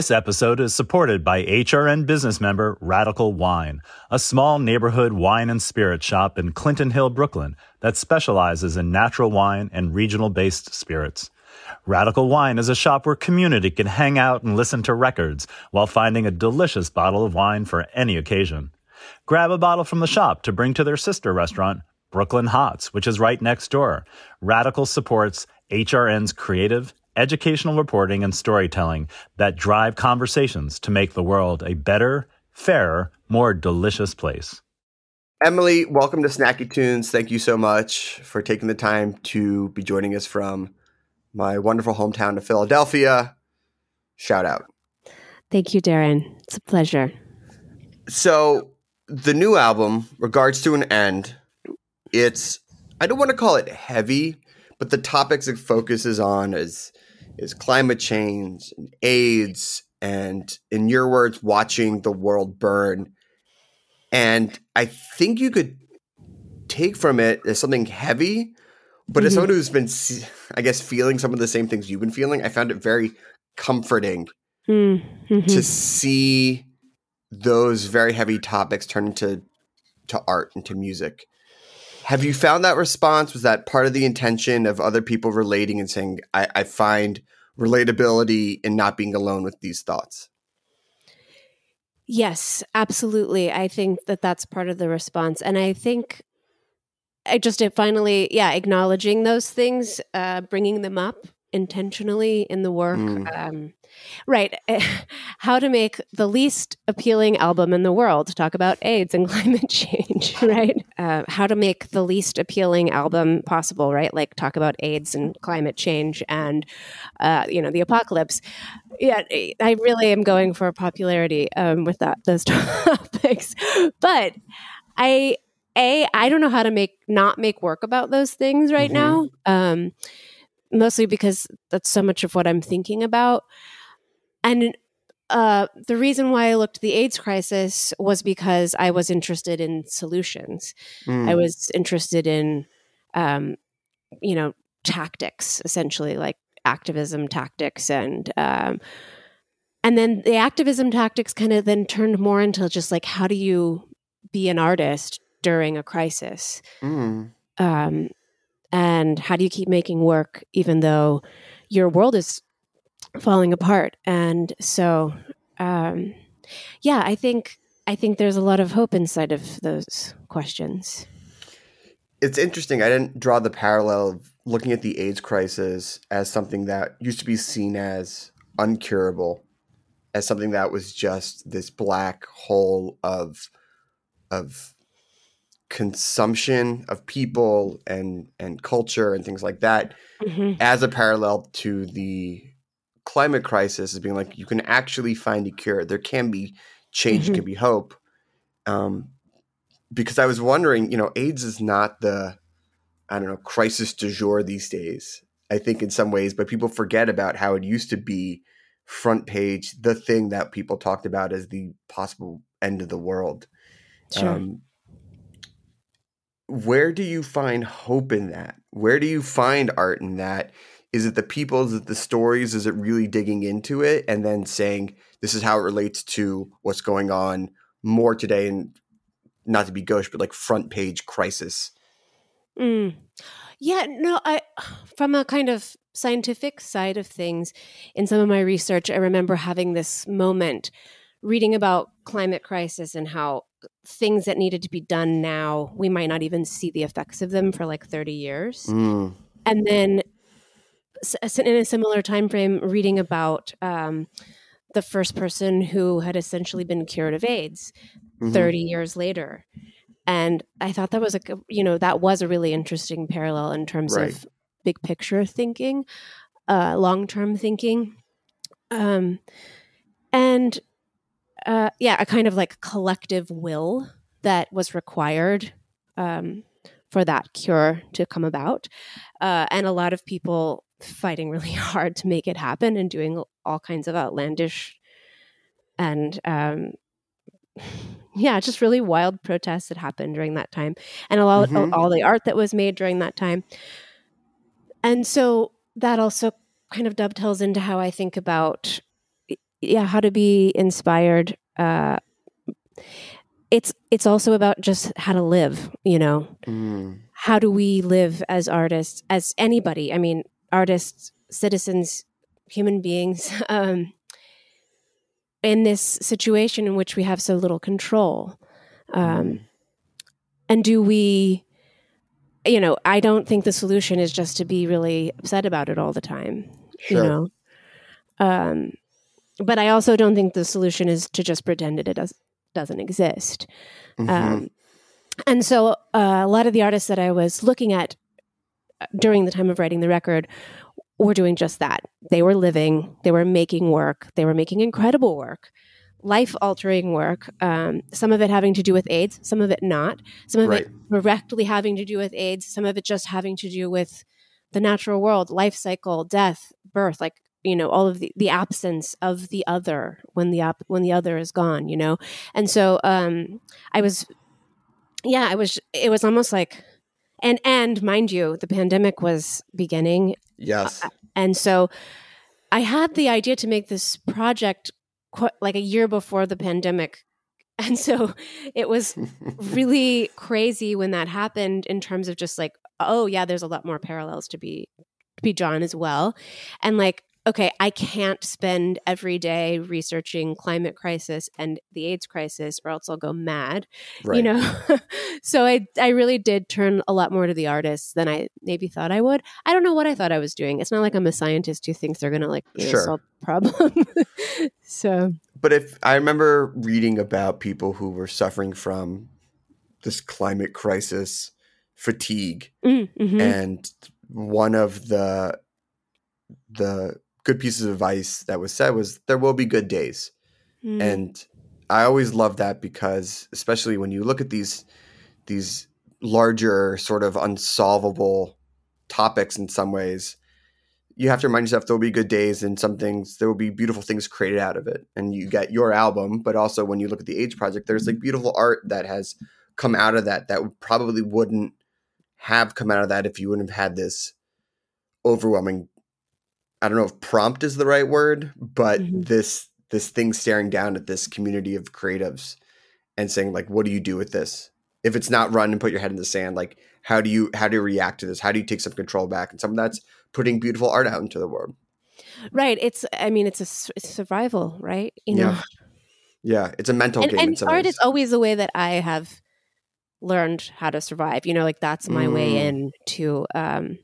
This episode is supported by HRN business member Radical Wine, a small neighborhood wine and spirit shop in Clinton Hill, Brooklyn, that specializes in natural wine and regional based spirits. Radical Wine is a shop where community can hang out and listen to records while finding a delicious bottle of wine for any occasion. Grab a bottle from the shop to bring to their sister restaurant, Brooklyn Hots, which is right next door. Radical supports HRN's creative, educational reporting and storytelling that drive conversations to make the world a better, fairer, more delicious place. Emily, welcome to Snacky Tunes. Thank you so much for taking the time to be joining us from my wonderful hometown of Philadelphia. Shout out. Thank you, Darren. It's a pleasure. So, the new album, Regards to an End, it's, I don't want to call it heavy, but the topics it focuses on is, is climate change and AIDS and, in your words, watching the world burn. And I think you could take from it as something heavy, but as Mhm. someone who's been, I guess, feeling some of the same things you've been feeling, I found it very comforting Mm, mhm. to see those very heavy topics turn into to art and to music. Have you found that response? Was that part of the intention of other people relating and saying, I, I find relatability and not being alone with these thoughts? Yes, absolutely. I think that that's part of the response. And I think I just it finally, yeah, acknowledging those things, uh, bringing them up intentionally in the work. Mm. Um, right. How to make the least appealing album in the world, talk about AIDS and climate change, right? Uh, how to make the least appealing album possible, right? Like talk about AIDS and climate change and, uh, you know, the apocalypse. Yeah, I really am going for popularity um, with that those topics, but I a I don't know how to make not make work about those things right Mhm. now. Um, mostly because that's so much of what I'm thinking about, and uh, the reason why I looked at the AIDS crisis was because I was interested in solutions. I Mm. was interested in, um, you know, tactics, essentially like activism tactics, and um, and then the activism tactics kind of then turned more into just like how do you be an artist during a crisis, Mm. um, and how do you keep making work even though your world is falling apart and so um, yeah i think i think there's a lot of hope inside of those questions It's interesting. I didn't draw the parallel of looking at the AIDS crisis as something that used to be seen as uncurable, as something that was just this black hole of of consumption of people and and culture and things like that Mhm. as a parallel to the climate crisis as being like you can actually find a cure there can be change Mhm. there can be hope um, because i was wondering you know aids is not the i don't know crisis du jour these days i think in some ways but people forget about how it used to be front page the thing that people talked about as the possible end of the world Sure. um, where do you find hope in that? Where do you find art in that? Is it the people? Is it the stories? Is it really digging into it and then saying this is how it relates to what's going on more today and not to be gauche, but like front page crisis? Mm. Yeah, no, I from a kind of scientific side of things, in some of my research, I remember having this moment reading about climate crisis and how things that needed to be done now, we might not even see the effects of them for like 30 years. Mm. And then in a similar time frame reading about um, the first person who had essentially been cured of AIDS Mhm. 30 years later. And I thought that was a, you know, that was a really interesting parallel in terms Right. of big picture thinking, uh, long term thinking. Um, and uh, yeah, a kind of like collective will that was required um, for that cure to come about. Uh, and a lot of people fighting really hard to make it happen and doing all kinds of outlandish and um, yeah, just really wild protests that happened during that time, and a lot Mhm. all the art that was made during that time. And so that also kind of dovetails into how I think about yeah how to be inspired uh it's it's also about just how to live you know? Mm. how do we live as artists as anybody? I mean artists citizens human beings um in this situation in which we have so little control um and do we you know i don't think the solution is just to be really upset about it all the time you know? Um but i also don't think the solution is to just pretend that it does, doesn't exist Mhm. um, and so uh, a lot of the artists that I was looking at uh, during the time of writing the record were doing just that. They were living, they were making work, they were making incredible work, life altering work. Um, some of it having to do with AIDS, some of it not. Some of Right. it directly having to do with AIDS, some of it just having to do with the natural world, life cycle, death, birth, like you know all of the, the absence of the other when the op- when the other is gone you know? And so um i was yeah i was it was almost like and and mind you the pandemic was beginning. Yes. And so i had the idea to make this project qu- like a year before the pandemic. And so it was really crazy when that happened in terms of just like oh yeah there's a lot more parallels to be to be drawn as well. And like okay i can't spend every day researching climate crisis and the aids crisis or else i'll go mad you know? So i i really did turn a lot more to the artists than i maybe thought i would. I don't know what i thought i was doing. It's not like i'm a scientist who thinks they're gonna like you know, Sure. solve the problem. So But if I remember reading about people who were suffering from this climate crisis fatigue, mm, mhm. and one of the the good pieces of advice that was said was there will be good days. Mm. And I always love that because especially when you look at these these larger sort of unsolvable topics in some ways, you have to remind yourself there will be good days and some things there will be beautiful things created out of it. And you get your album, but also when you look at the Age Project, there's like beautiful art that has come out of that that probably wouldn't have come out of that if you wouldn't have had this overwhelming I don't know if prompt is the right word, but Mhm. this this thing staring down at this community of creatives and saying like what do you do with this if it's not run and put your head in the sand like how do you how do you react to this how do you take some control back and some of that's putting beautiful art out into the world right it's i mean it's a it's survival right you know yeah yeah it's a mental and, game and art ways. is always the way that I have learned how to survive. You know, like that's my way Mm. in to, um,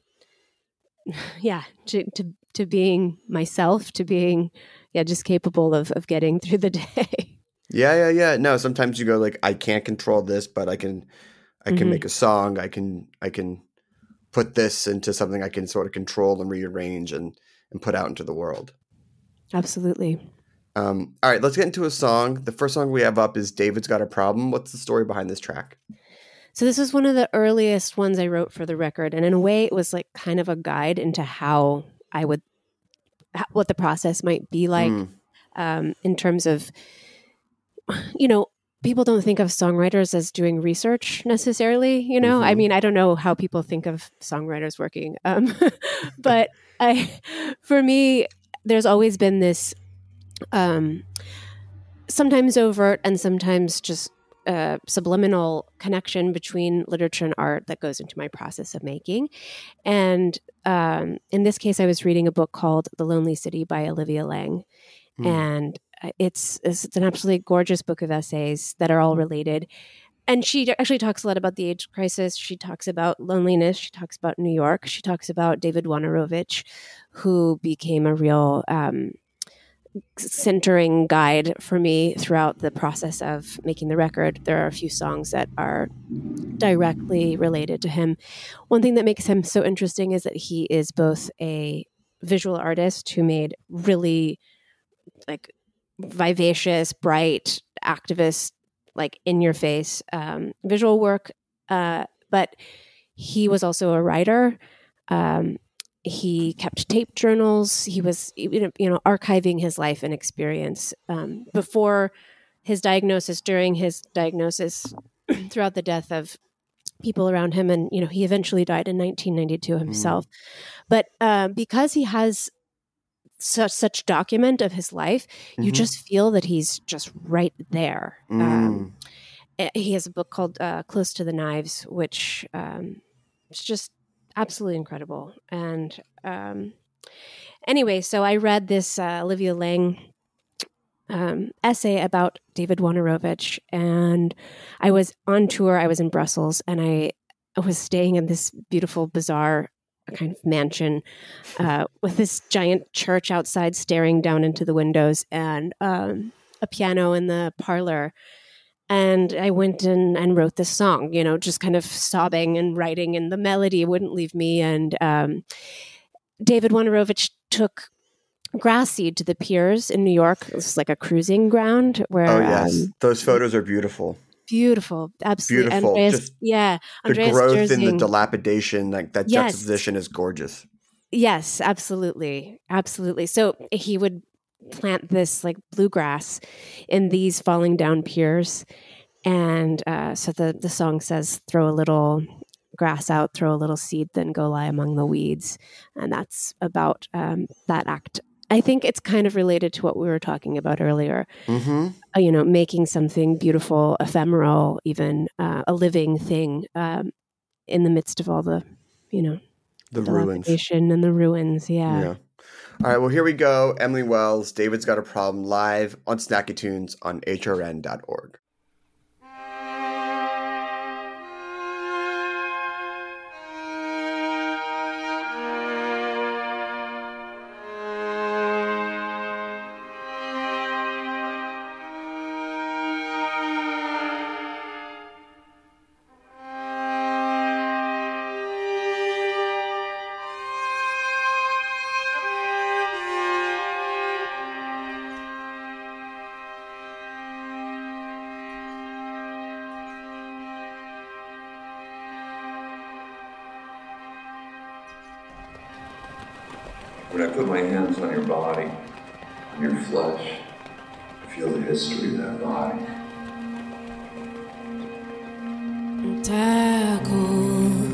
yeah, to, to to being myself, to being yeah, just capable of of getting through the day. yeah yeah yeah no sometimes you go like i can't control this but i can i can Mhm. make a song i can i can put this into something i can sort of control and rearrange and and put out into the world Absolutely. Um, all right, let's get into a song. The first song we have up is David's Got a Problem. What's the story behind this track? So this was one of the earliest ones I wrote for the record, and in a way, it was like kind of a guide into how I would, what the process might be like. Mm, um, in terms of, you know, people don't think of songwriters as doing research necessarily. You know, I Mhm. mean, I don't know how people think of songwriters working, um, but I, for me, there's always been this, um, sometimes overt and sometimes just uh, subliminal connection between literature and art that goes into my process of making. And um, in this case, I was reading a book called The Lonely City by Olivia Laing. Hmm. And uh, it's, it's an absolutely gorgeous book of essays that are all related. And she actually talks a lot about the AIDS crisis. She talks about loneliness. She talks about New York. She talks about David Wojnarowicz, who became a real um, centering guide for me throughout the process of making the record. There are a few songs that are directly related to him. One thing that makes him so interesting is that he is both a visual artist who made really like vivacious, bright, activist, like in your face um, visual work, uh, but he was also a writer. Um, he kept tape journals. He was, you know, archiving his life and experience um, before his diagnosis, during his diagnosis, throughout the death of people around him, and you know, he eventually died in 1992 himself. But uh, because he has such such document of his life. You Mhm. just feel that he's just right there. Mm. Um, he has a book called uh, Close to the Knives, which um, is just absolutely incredible. And um, anyway, so I read this uh, Olivia Laing um, essay about David Wojnarowicz, and I was on tour. I was in Brussels, and I, was staying in this beautiful, bizarre kind of mansion uh, with this giant church outside staring down into the windows and um, a piano in the parlor. And I went in and wrote this song, you know, just kind of sobbing and writing, and the melody wouldn't leave me. And um, David Wojnarowicz took grass seed to the piers in New York. It was like a cruising ground where Oh yes, um, those photos are beautiful. beautiful, absolutely. Beautiful. Andreas, Just yeah, The Andreas growth and the dilapidation, like that Yes. juxtaposition is gorgeous. Yes, absolutely. Absolutely. So he would plant this like bluegrass in these falling down piers. And uh, so the, the song says, throw a little grass out, throw a little seed, then go lie among the weeds. And that's about um, that act. I think it's kind of related to what we were talking about earlier. Mm-hmm. Uh, you know, making something beautiful, ephemeral, even uh, a living thing um, in the midst of all the, you know, The ruins. and the ruins. Yeah. Yeah. All right. Well, here we go. Emily Wells, David's Got a Problem live on Snacky Tunes on hrn.org. Tackled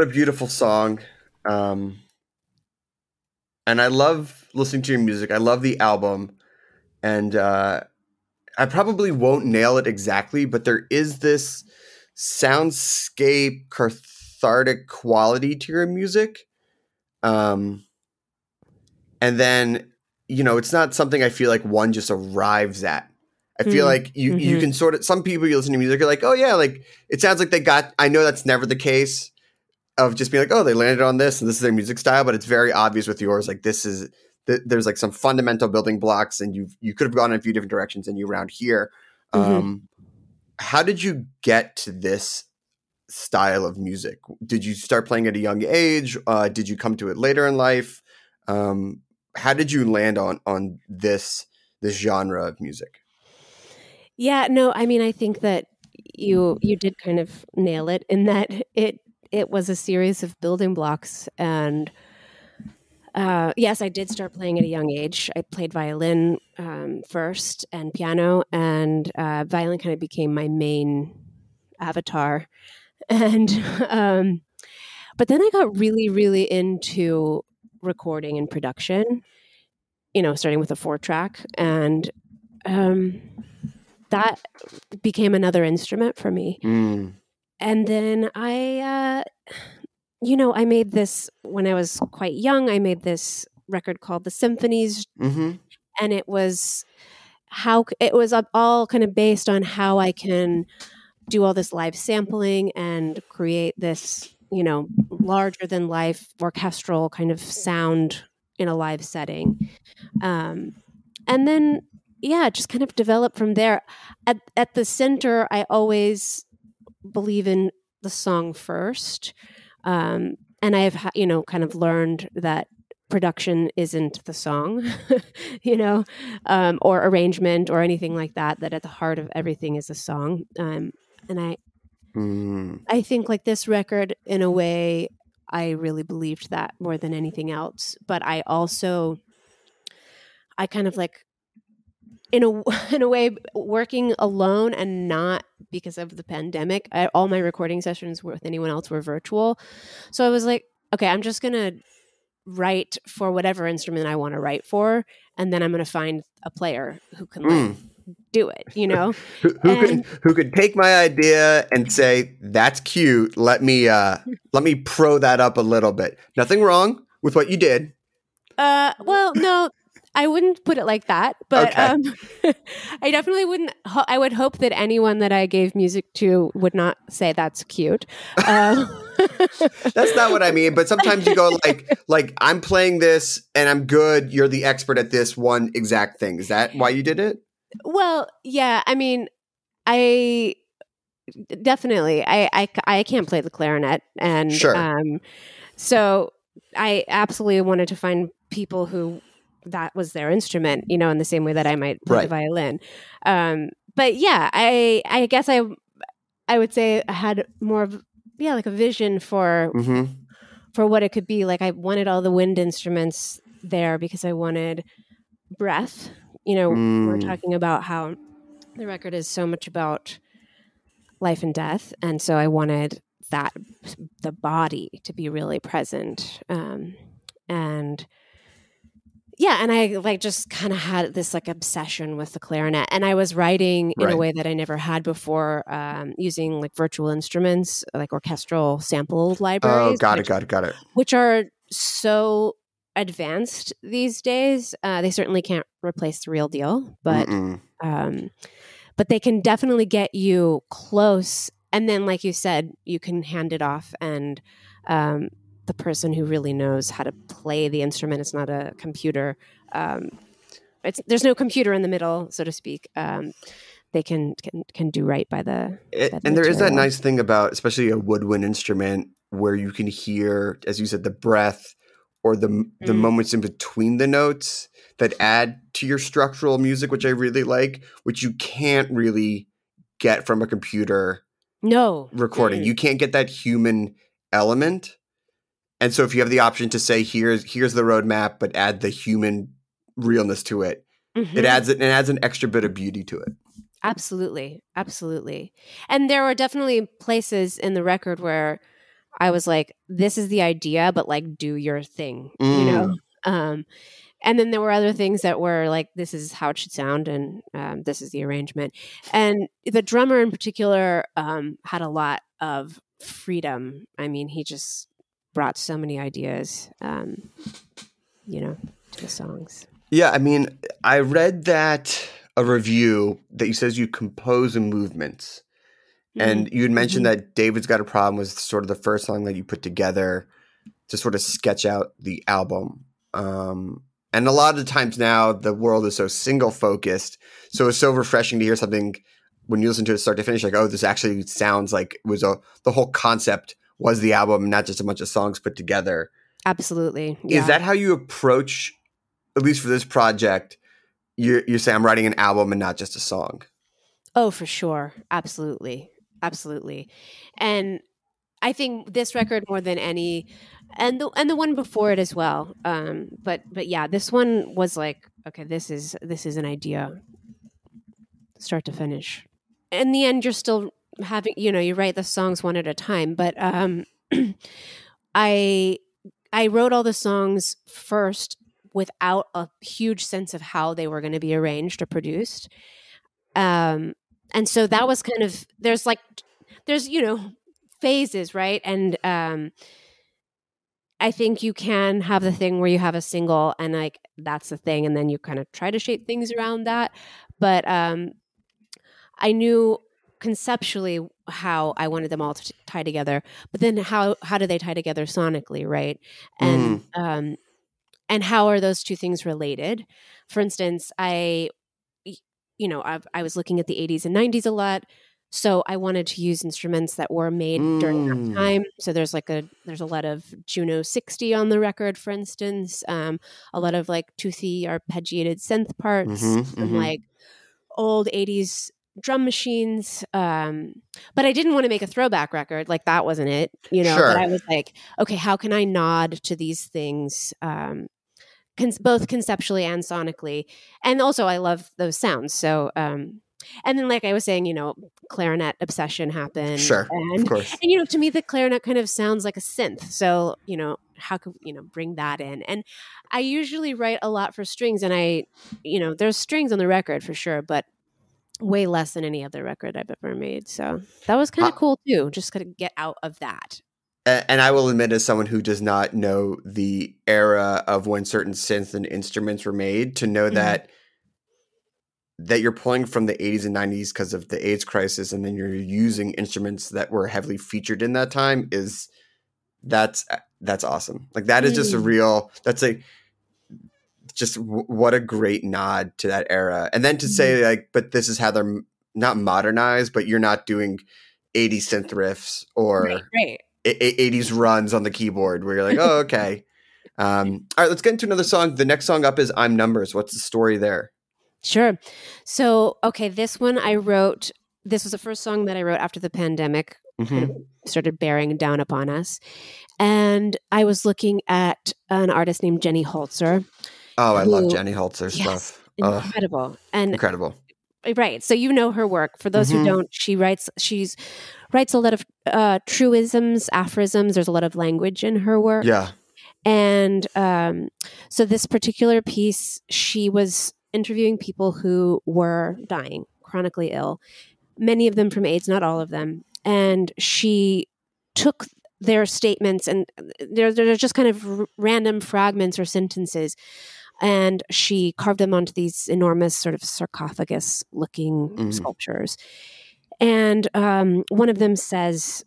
What a beautiful song. Um, and I love listening to your music. I love the album. And uh, I probably won't nail it exactly, but there is this soundscape cathartic quality to your music. Um, and then, you know, it's not something I feel like one just arrives at. I feel Mm, like you you mhm. can sort of some people you listen to music are like, oh yeah, like it sounds like they got. I know that's never the case of just being like, oh, they landed on this and this is their music style, but it's very obvious with yours. Like this is th- there's like some fundamental building blocks, and you you could have gone in a few different directions, and you round here. Mhm. Um, how did you get to this style of music? Did you start playing at a young age? Uh, did you come to it later in life? Um, how did you land on on this this genre of music? Yeah, no, I mean, I think that you you did kind of nail it in that it it was a series of building blocks, and uh, yes, I did start playing at a young age. I played violin um, first and piano, and uh, violin kind of became my main avatar, and um, but then I got really, really into recording and production. You know, starting with a four track and. Um, that became another instrument for me. Mm. And then I, uh, you know, I made this when I was quite young. I made this record called The Symphonies, Mm-hmm. and it was how it was all kind of based on how I can do all this live sampling and create this, you know, larger than life orchestral kind of sound in a live setting. Um, and then yeah, just kind of developed from there. At at the center, I always believe in the song first, um, and I have you know kind of learned that production isn't the song, you know, um, or arrangement or anything like that. That at the heart of everything is a song, um, and I Mm. I think like this record, in a way, I really believed that more than anything else. But I also, I kind of like, in a in a way, working alone and not because of the pandemic. I, all my recording sessions with anyone else were virtual, so I was like, okay, I'm just gonna write for whatever instrument I want to write for, and then I'm gonna find a player who can like Mm. do it. You know. Who, who And- could who could take my idea and say that's cute? Let me uh let me pro that up a little bit. Nothing wrong with what you did. Uh, well, no, I wouldn't put it like that, but Okay. um, I definitely wouldn't. Ho- I would hope that anyone that I gave music to would not say that's cute. Um, That's not what I mean. But sometimes you go like like I'm playing this and I'm good. You're the expert at this one exact thing. Is that why you did it? well, yeah. I mean, I definitely. I I, I can't play the clarinet, and Sure. um, so I absolutely wanted to find people who that was their instrument, you know, in the same way that I might play Right. the violin. Um, but yeah, I I guess I I would say I had more of yeah like a vision for Mm-hmm. for what it could be. Like I wanted all the wind instruments there because I wanted breath. You know, we're Mm. talking about how the record is so much about life and death, and so I wanted that the body to be really present. Um, and yeah, and I like just kind of had this like obsession with the clarinet, and I was writing in Right. a way that I never had before, um, using like virtual instruments, like orchestral sample libraries. Oh, got it, got it, got it. which are so advanced these days. Uh, they certainly can't replace the real deal, but Mm-mm. um, but they can definitely get you close. And then, like you said, you can hand it off, and um, the person who really knows how to play the instrument. It's not a computer. Um, it's there's no computer in the middle, so to speak. Um, they can, can can do right by the. It- by the and there is that nice thing about especially a woodwind instrument where you can hear as you said the breath or the the Mm. moments in between the notes that add to your structural music which i really like which you can't really get from a computer No recording Mm. you can't get that human element and so if you have the option to say here's here's the roadmap but add the human realness to it Mhm. it adds it, adds an extra bit of beauty to it Absolutely. Absolutely. And there were definitely places in the record where I was like, this is the idea, but like do your thing, you know? Um, and then there were other things that were like, this is how it should sound, and um, this is the arrangement. And the drummer in particular um, had a lot of freedom. I mean, he just brought so many ideas, um, you know, to the songs. Yeah, I mean, I read that a review that you says you compose in movements. And you had mentioned that David's Got a Problem was sort of the first song that you put together to sort of sketch out the album. Um, and a lot of the times now, the world is so single focused. So it's so refreshing to hear something when you listen to it start to finish, like, oh, this actually sounds like it was a the whole concept was the album, not just a bunch of songs put together. Absolutely. Yeah. Is that how you approach, at least for this project? You you say I'm writing an album and not just a song. Oh, for sure. Absolutely. Absolutely. And I think this record more than any and the and the one before it as well. Um but but yeah, this one was like okay, this is this is an idea start to finish. In the end you're still having you know, you write the songs one at a time, but um I I wrote all the songs first without a huge sense of how they were going to be arranged or produced. Um, and so that was kind of there's like there's you know phases, right? And um, I think you can have the thing where you have a single and like that's the thing, and then you kind of try to shape things around that. But um, I knew conceptually how I wanted them all to tie together, but then how how do they tie together sonically, right? And um, and how are those two things related? For instance, I, you know I, I was looking at the 80s and 90s a lot so i wanted to use instruments that were made during Mm. that time so there's like a there's a lot of juno 60 on the record for instance um, a lot of like toothy arpeggiated synth parts Mhm, some mhm. like old 80s drum machines um, but i didn't want to make a throwback record like that wasn't it you know Sure. but i was like okay how can i nod to these things um, both conceptually and sonically and also i love those sounds so um and then like i was saying you know clarinet obsession happened Sure, of course. and you know to me the clarinet kind of sounds like a synth so you know how could you know bring that in and i usually write a lot for strings and i you know there's strings on the record for sure but way less than any other record i've ever made so that was kind of Uh, cool too just kind of get out of that And I will admit, as someone who does not know the era of when certain synths and instruments were made, to know Mhm. that that you're pulling from the 80s and 90s because of the AIDS crisis, and then you're using instruments that were heavily featured in that time is that's that's awesome. Like that is just a Mm. real. That's a just w- what a great nod to that era, and then to say like, but this is how they're not modernized, but you're not doing 80 synth riffs or right right a- a- 80s runs on the keyboard where you're like, oh, okay. um, all right, let's get into another song. The next song up is I'm Numbers. What's the story there? Sure. So, okay, this one I wrote. This was the first song that I wrote after the pandemic kind of started bearing down upon us. And I was looking at an artist named Jenny Holzer. Oh, I love Jenny Holzer Yes, stuff. Incredible. And incredible. right. So you know her work. For those Mhm. who don't, she writes she's writes a lot of uh truisms, aphorisms. There's a lot of language in her work. Yeah. And um, so, this particular piece, she was interviewing people who were dying, chronically ill, many of them from AIDS, not all of them. And she took their statements, and they're, they're just kind of r- random fragments or sentences. And she carved them onto these enormous, sort of sarcophagus looking Mhm. sculptures. And um, one of them says,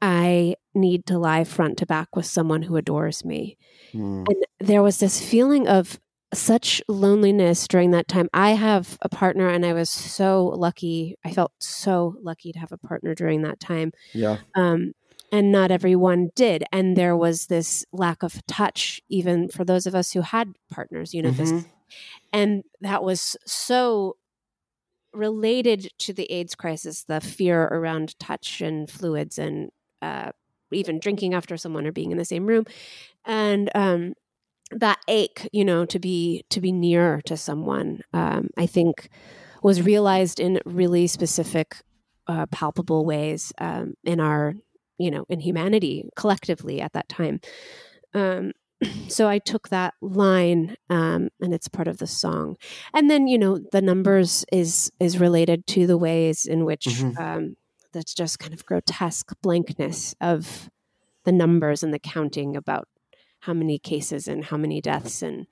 I need to lie front to back with someone who adores me. Mm. And there was this feeling of such loneliness during that time. I have a partner, and I was so lucky. I felt so lucky to have a partner during that time. Yeah. Um, and not everyone did. And there was this lack of touch, even for those of us who had partners, you know, this. Mhm. And that was so related to the AIDS crisis, the fear around touch and fluids and uh, even drinking after someone or being in the same room. And um, that ache, you know, to be to be near to someone, um, I think was realized in really specific, uh, palpable ways um, in our, you know, in humanity collectively at that time. Um, so I took that line, um, and it's part of the song. And then, you know, the numbers is is related to the ways in which Mhm. um, that's just kind of grotesque blankness of the numbers and the counting about how many cases and how many deaths and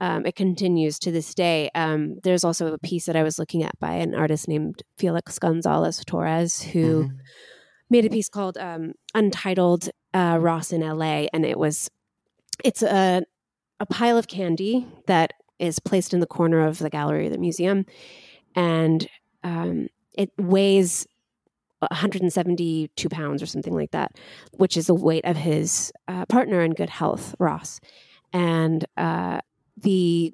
um, it continues to this day. Um, there's also a piece that I was looking at by an artist named Felix Gonzalez Torres, who Mhm. Made a piece called um, "Untitled uh, Ross in L.A." and it was it's a a pile of candy that is placed in the corner of the gallery of the museum, and um, it weighs 172 pounds or something like that, which is the weight of his uh, partner in good health, Ross. And uh, the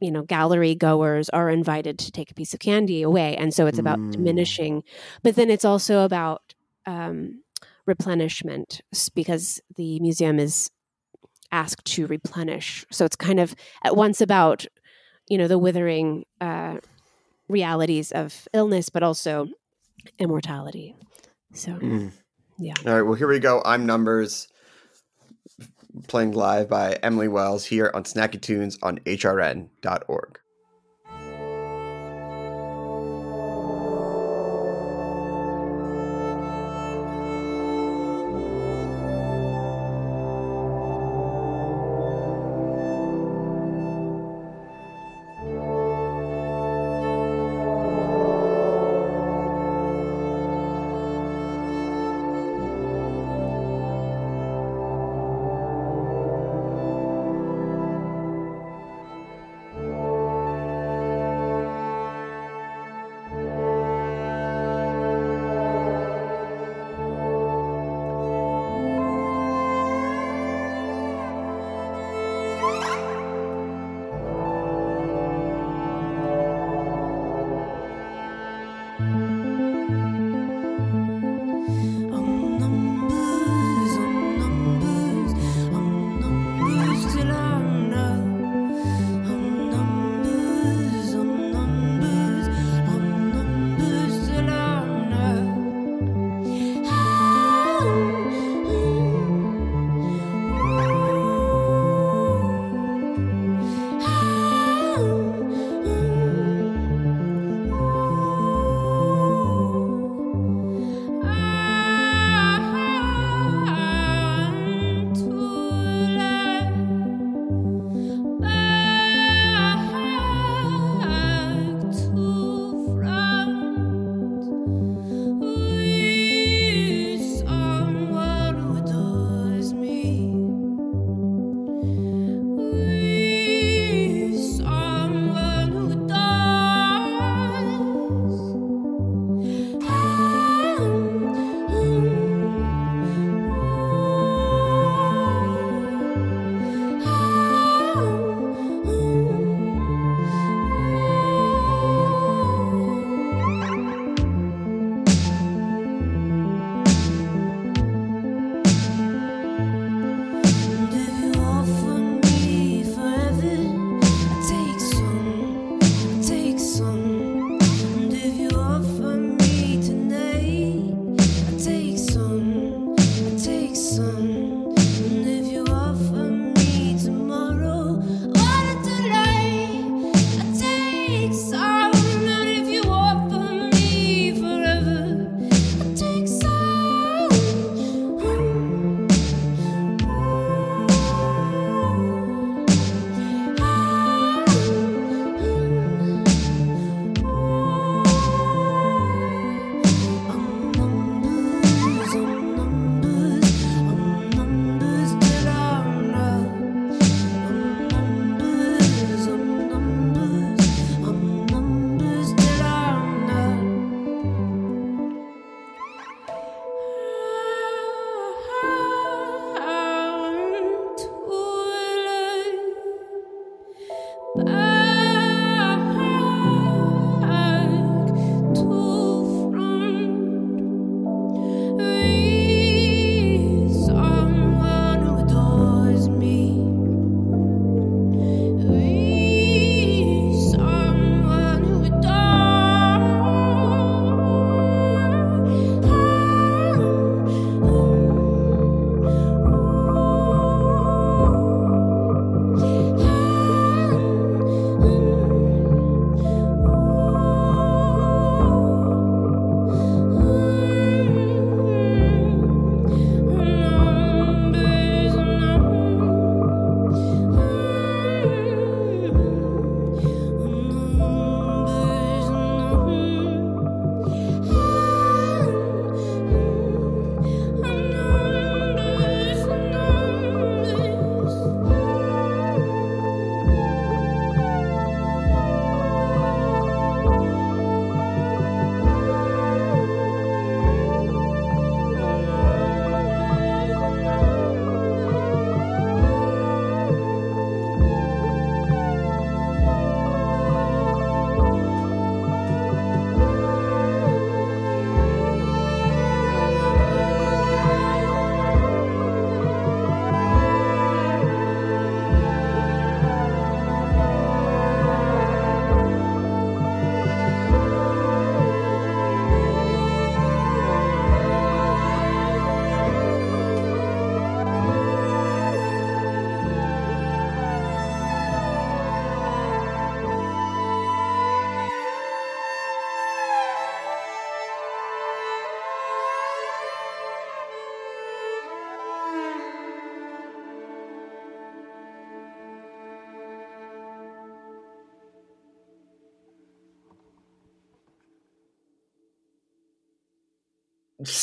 you know gallery goers are invited to take a piece of candy away, and so it's about Mm. diminishing, but then it's also about um, replenishment because the museum is asked to replenish. So it's kind of at once about you know the withering uh, realities of illness, but also immortality. So Mm. yeah. All right, well, here we go. I'm Numbers, playing live by Emily Wells here on Snacky Tunes on hrn.org.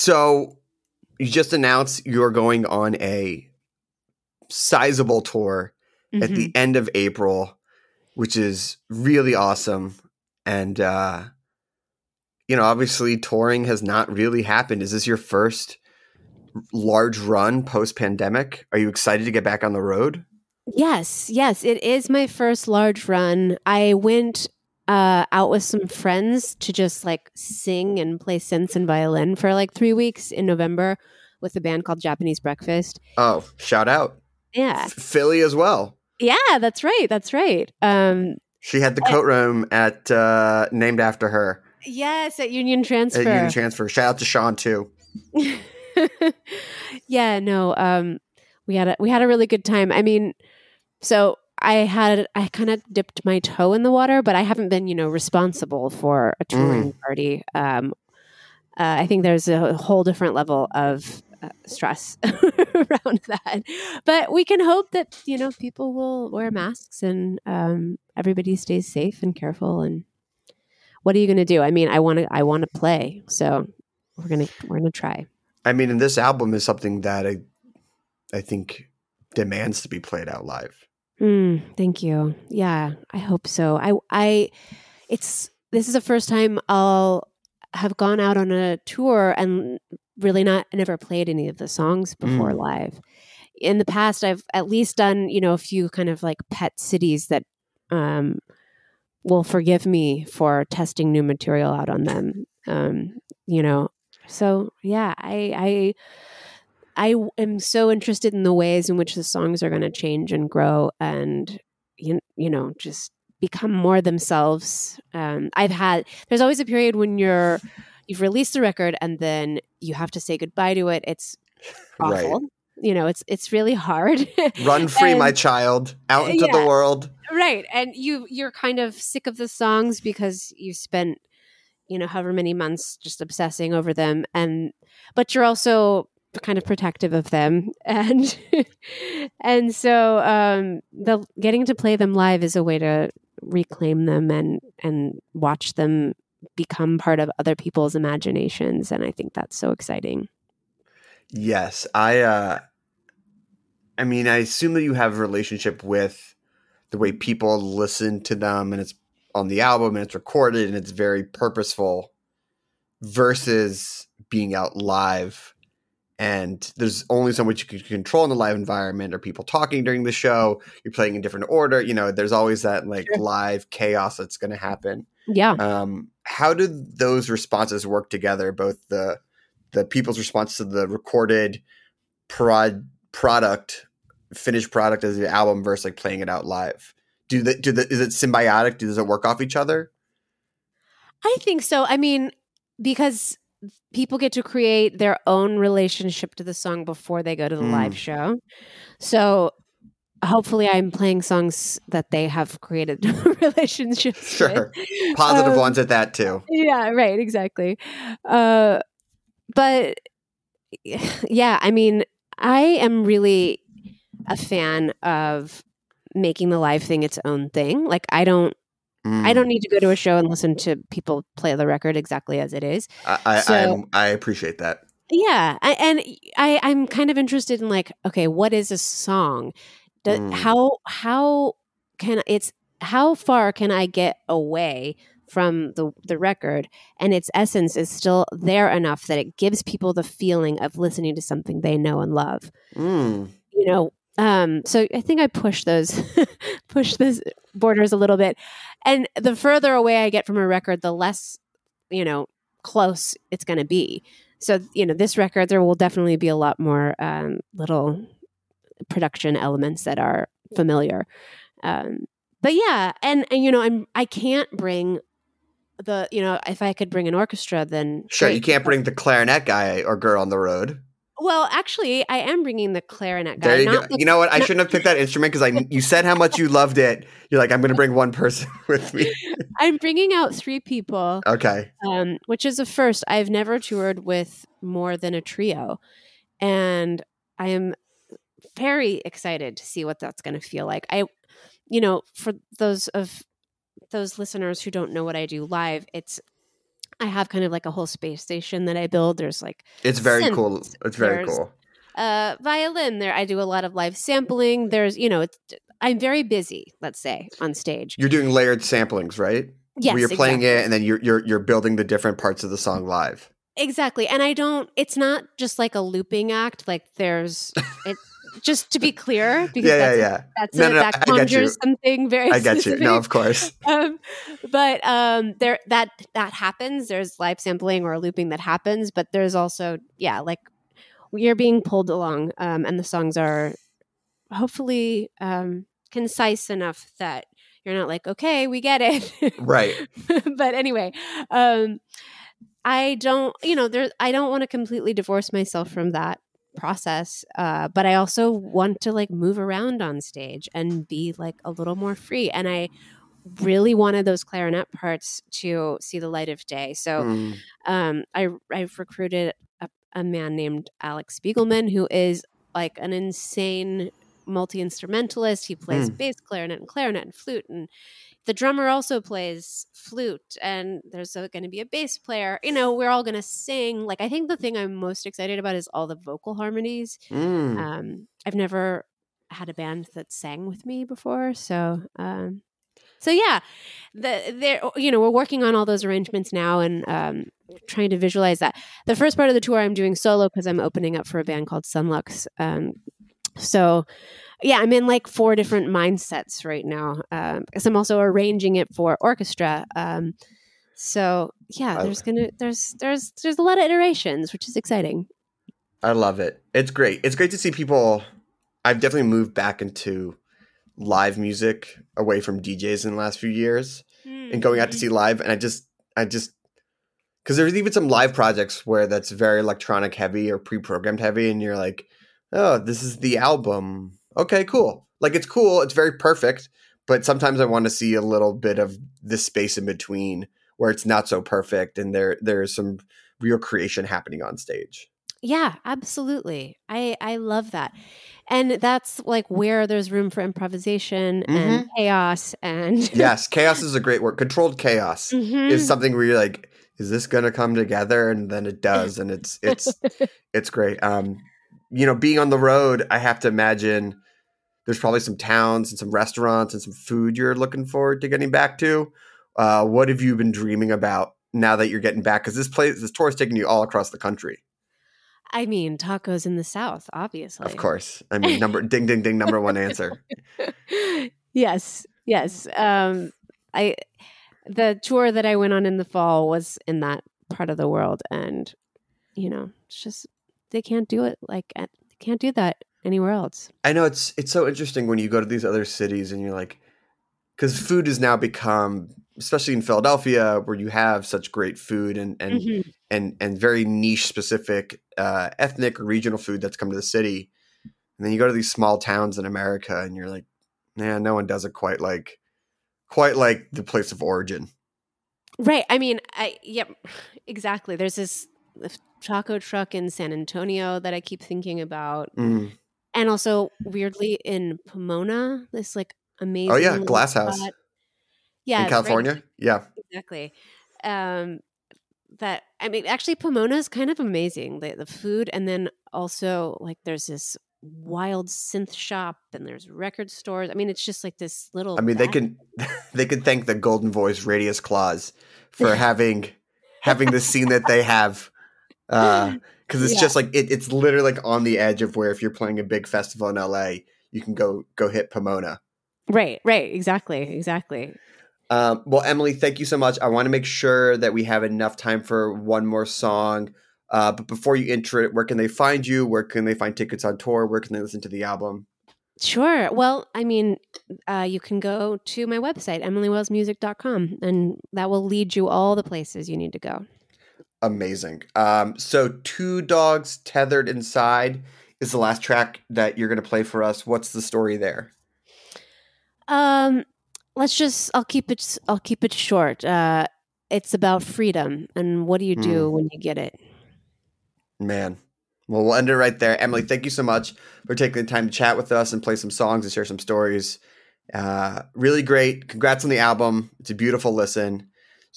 So you just announced you're going on a sizable tour at the end of April, which is really awesome. And uh you know, obviously touring has not really happened. Is this your first large run post pandemic? Are you excited to get back on the road? Yes, yes, it is my first large run. I went uh, out with some friends to just like sing and play synths and violin for like three weeks in November with a band called Japanese Breakfast. Oh, shout out. Yeah, Philly as well. yeah, that's right, that's right. Um, She had the coat room at uh named after her yes, at Union Transfer. at Union Transfer. Shout out to Sean too. yeah, no, um, we had a we had a really good time. I mean, so I had I kind of dipped my toe in the water, but I haven't been, you know, responsible for a touring party. Um, uh, I think there's a whole different level of uh, stress around that, but we can hope that you know people will wear masks and um, everybody stays safe and careful. And what are you going to do? I mean, I want to I want to play, so we're gonna we're gonna try. I mean, and this album is something that I I think demands to be played out live. Mm, thank you. Yeah, I hope so. I I it's this is the first time I'll have gone out on a tour and really not never played any of the songs before Mm. live. In the past I've at least done, you know, a few kind of like pet cities that um will forgive me for testing new material out on them. Um, you know. So, yeah, I I I am so interested in the ways in which the songs are going to change and grow and you, you know just become more themselves. Um, i've had there's always a period when you're you've released the record and then you have to say goodbye to it. It's Right. awful. You know it's it's really hard. Run free, my child, out into the world. right. And you you're kind of sick of the songs because you spent you know however many months just obsessing over them. And but you're also kind of protective of them and and so um the getting to play them live is a way to reclaim them and and watch them become part of other people's imaginations and i think that's so exciting Yes, I. uh I mean, I assume that you have a relationship with the way people listen to them, and it's on the album, and it's recorded, and it's very purposeful, versus being out live. And there's only so much you can control in the live environment. or people talking during the show? You're playing in different order. You know, there's always that like live chaos that's going to happen. yeah Um, how did those responses work together? Both the the people's response to the recorded prod product, finished product as the album versus like playing it out live. Do the do the is it symbiotic? Does it work off each other? I think so. I mean, because people get to create their own relationship to the song before they go to the Mm. live show. So hopefully I'm playing songs that they have created relationships Sure, with. positive Um, ones at that too. Yeah, right, exactly. Uh but yeah, I mean, I am really a fan of making the live thing its own thing. Like I don't I Mm. don't need to go to a show and listen to people play the record exactly as it is. I I, so- I appreciate that. Yeah, I, and I I'm kind of interested in like, okay, what is a song? Do, Mm. How how can it's how far can I get away from the the record and its essence is still there enough that it gives people the feeling of listening to something they know and love. Mm. You know, um, so I think I push those push those borders a little bit, and the further away I get from a record, the less you know close it's going to be. So you know, this record there will definitely be a lot more um, little production elements that are familiar. Um, but yeah, and, and you know, I'm I can't bring the you know if I could bring an orchestra, then Sure, you can't bring the clarinet guy or girl on the road. Well, actually, I am bringing the clarinet guy. There you not go. the- You know what? I not- shouldn't have picked that instrument because I you said how much you loved it. You're like, I'm going to bring one person with me. I'm bringing out three people. Okay. um, which is a first. I've never toured with more than a trio, and I am very excited to see what that's going to feel like. I, you know, for those of those listeners who don't know what I do live, it's I have kind of like a whole space station that I build. There's like It's very synths, cool. It's very there's, cool. Uh, violin. There, I do a lot of live sampling. There's, you know, it's, I'm very busy. Let's say on stage. You're doing layered samplings, right? Yes, Where you're playing exactly. it and then you're you're you're building the different parts of the song live. Exactly. And I don't, it's not just like a looping act. Like there's, it, just to be clear, because Yeah, yeah, that's, yeah. that's No, a, no, that conjures something very I get you. No, of course. um, but um, there that that happens. There's live sampling or looping that happens, but there's also yeah, like you're being pulled along, um, and the songs are hopefully um, concise enough that you're not like okay, we get it, Right. but anyway, um, I don't, you know, there. I don't want to completely divorce myself from that process, uh, but I also want to like move around on stage and be like a little more free. And I really wanted those clarinet parts to see the light of day. So Mm. um, I I've recruited a, a man named Alex Spiegelman who is like an insane multi instrumentalist. He plays Mm. bass clarinet and clarinet and flute, and the drummer also plays flute. And there's going to be a bass player. You know, we're all going to sing. Like I think the thing I'm most excited about is all the vocal harmonies. Mm. Um, I've never had a band that sang with me before, so um, so yeah, the there you know we're working on all those arrangements now and um, trying to visualize that. The first part of the tour I'm doing solo because I'm opening up for a band called Sunlux. Um, so yeah, I'm in like four different mindsets right now um, because I'm also arranging it for orchestra. Um, so yeah, there's gonna there's there's there's a lot of iterations, which is exciting. I love it. It's great. It's great to see people. I've definitely moved back into live music away from DJs in the last few years and going out to see live. And I just, I just, because there's even some live projects where that's very electronic heavy or pre-programmed heavy, and you're like, oh, this is the album. Okay, cool. Like it's cool. It's very perfect. But sometimes I want to see a little bit of the space in between where it's not so perfect and there there's some real creation happening on stage. Yeah, absolutely. I I love that. And that's like where there's room for improvisation and chaos and yes, chaos is a great word. Controlled chaos Mhm. is something where you're like, is this gonna come together? And then it does, and it's it's it's great. Um, you know, being on the road, I have to imagine there's probably some towns and some restaurants and some food you're looking forward to getting back to. Uh, what have you been dreaming about now that you're getting back? Because this place, this tour is taking you all across the country. I mean, tacos in the south, obviously. Of course, I mean, number ding ding ding, number one answer. yes, yes. Um, I the tour that I went on in the fall was in that part of the world, and you know, it's just they can't do it like they can't do that anywhere else. I know it's it's so interesting when you go to these other cities and you're like, because food has now become, especially in Philadelphia, where you have such great food and and Mhm. and and very niche specific uh, ethnic or regional food that's come to the city, and then you go to these small towns in America and you're like, yeah, no one does it quite like quite like the place of origin. Right. I mean, I yep, exactly. There's this taco truck in San Antonio that I keep thinking about, Mm. and also weirdly in Pomona, this like amazing. Oh yeah, Glass House. Yeah, in it's right- California. Yeah, exactly. Um, that I mean, actually, Pomona is kind of amazing. The the food, and then also like there's this wild synth shop, and there's record stores. I mean, it's just like this little. I mean, they can they could thank the Goldenvoice Radius Clause for having having the scene that they have, because it's Yeah. just like it, it's literally like on the edge of where if you're playing a big festival in LA, you can go go hit Pomona. Right. Right. Exactly. Exactly. Um, well, Emily, thank you so much. I want to make sure that we have enough time for one more song. Uh, but before you enter it, where can they find you? Where can they find tickets on tour? Where can they listen to the album? Sure. Well, I mean, uh, you can go to my website, emilywellsmusic.com, and that will lead you all the places you need to go. Amazing. Um, so, Two Dogs Tethered Inside is the last track that you're going to play for us. What's the story there? Um, let's just. I'll keep it. I'll keep it short. Uh, it's about freedom, and what do you do Hmm. when you get it? Man. Well, we'll end it right there. Emily, thank you so much for taking the time to chat with us and play some songs and share some stories. Uh, really great. Congrats on the album. It's a beautiful listen.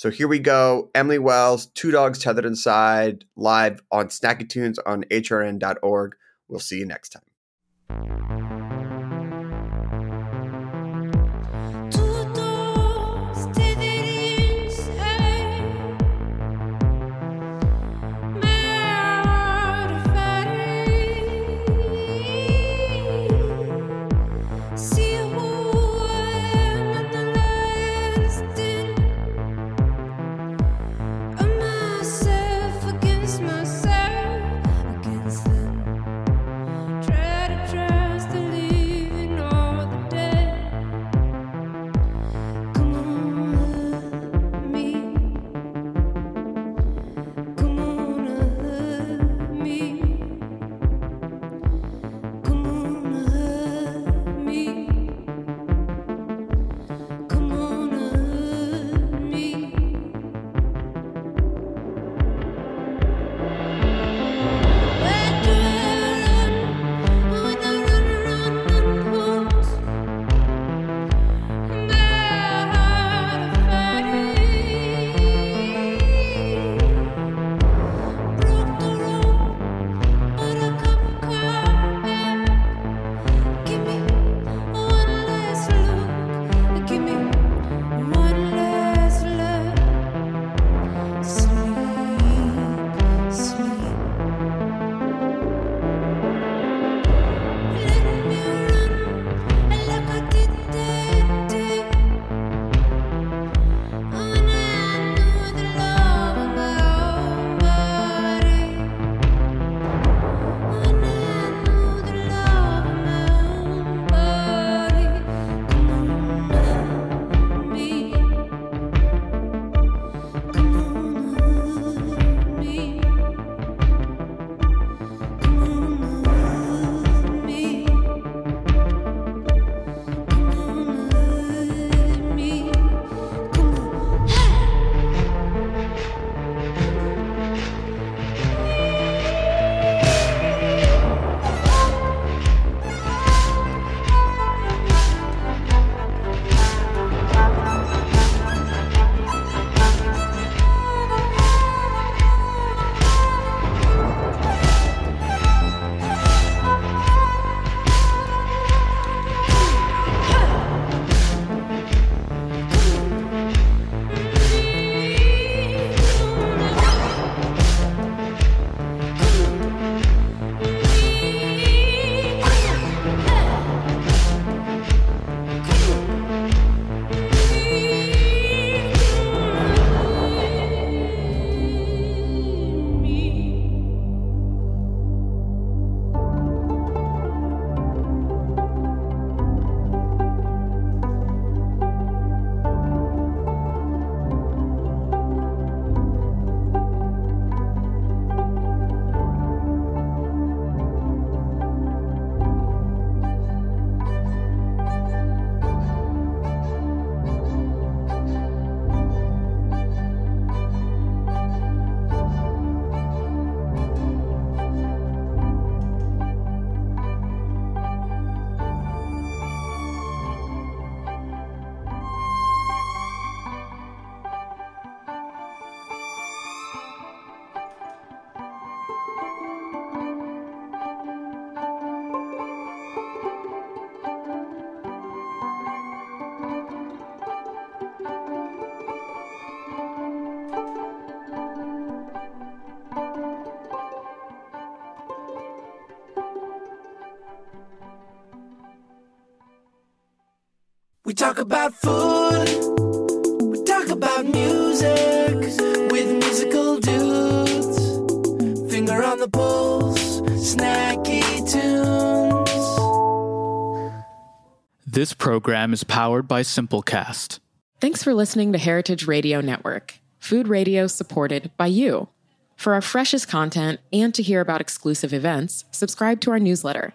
So here we go. Emily Wells, Two Dogs Tethered Inside, live on Snacky Tunes on hrn.org. We'll see you next time. Talk about food. We talk about music with musical dudes. Finger on the pulse, snacky tunes. This program is powered by Simplecast. Thanks for listening to Heritage Radio Network, food radio supported by you. For our freshest content and to hear about exclusive events, subscribe to our newsletter.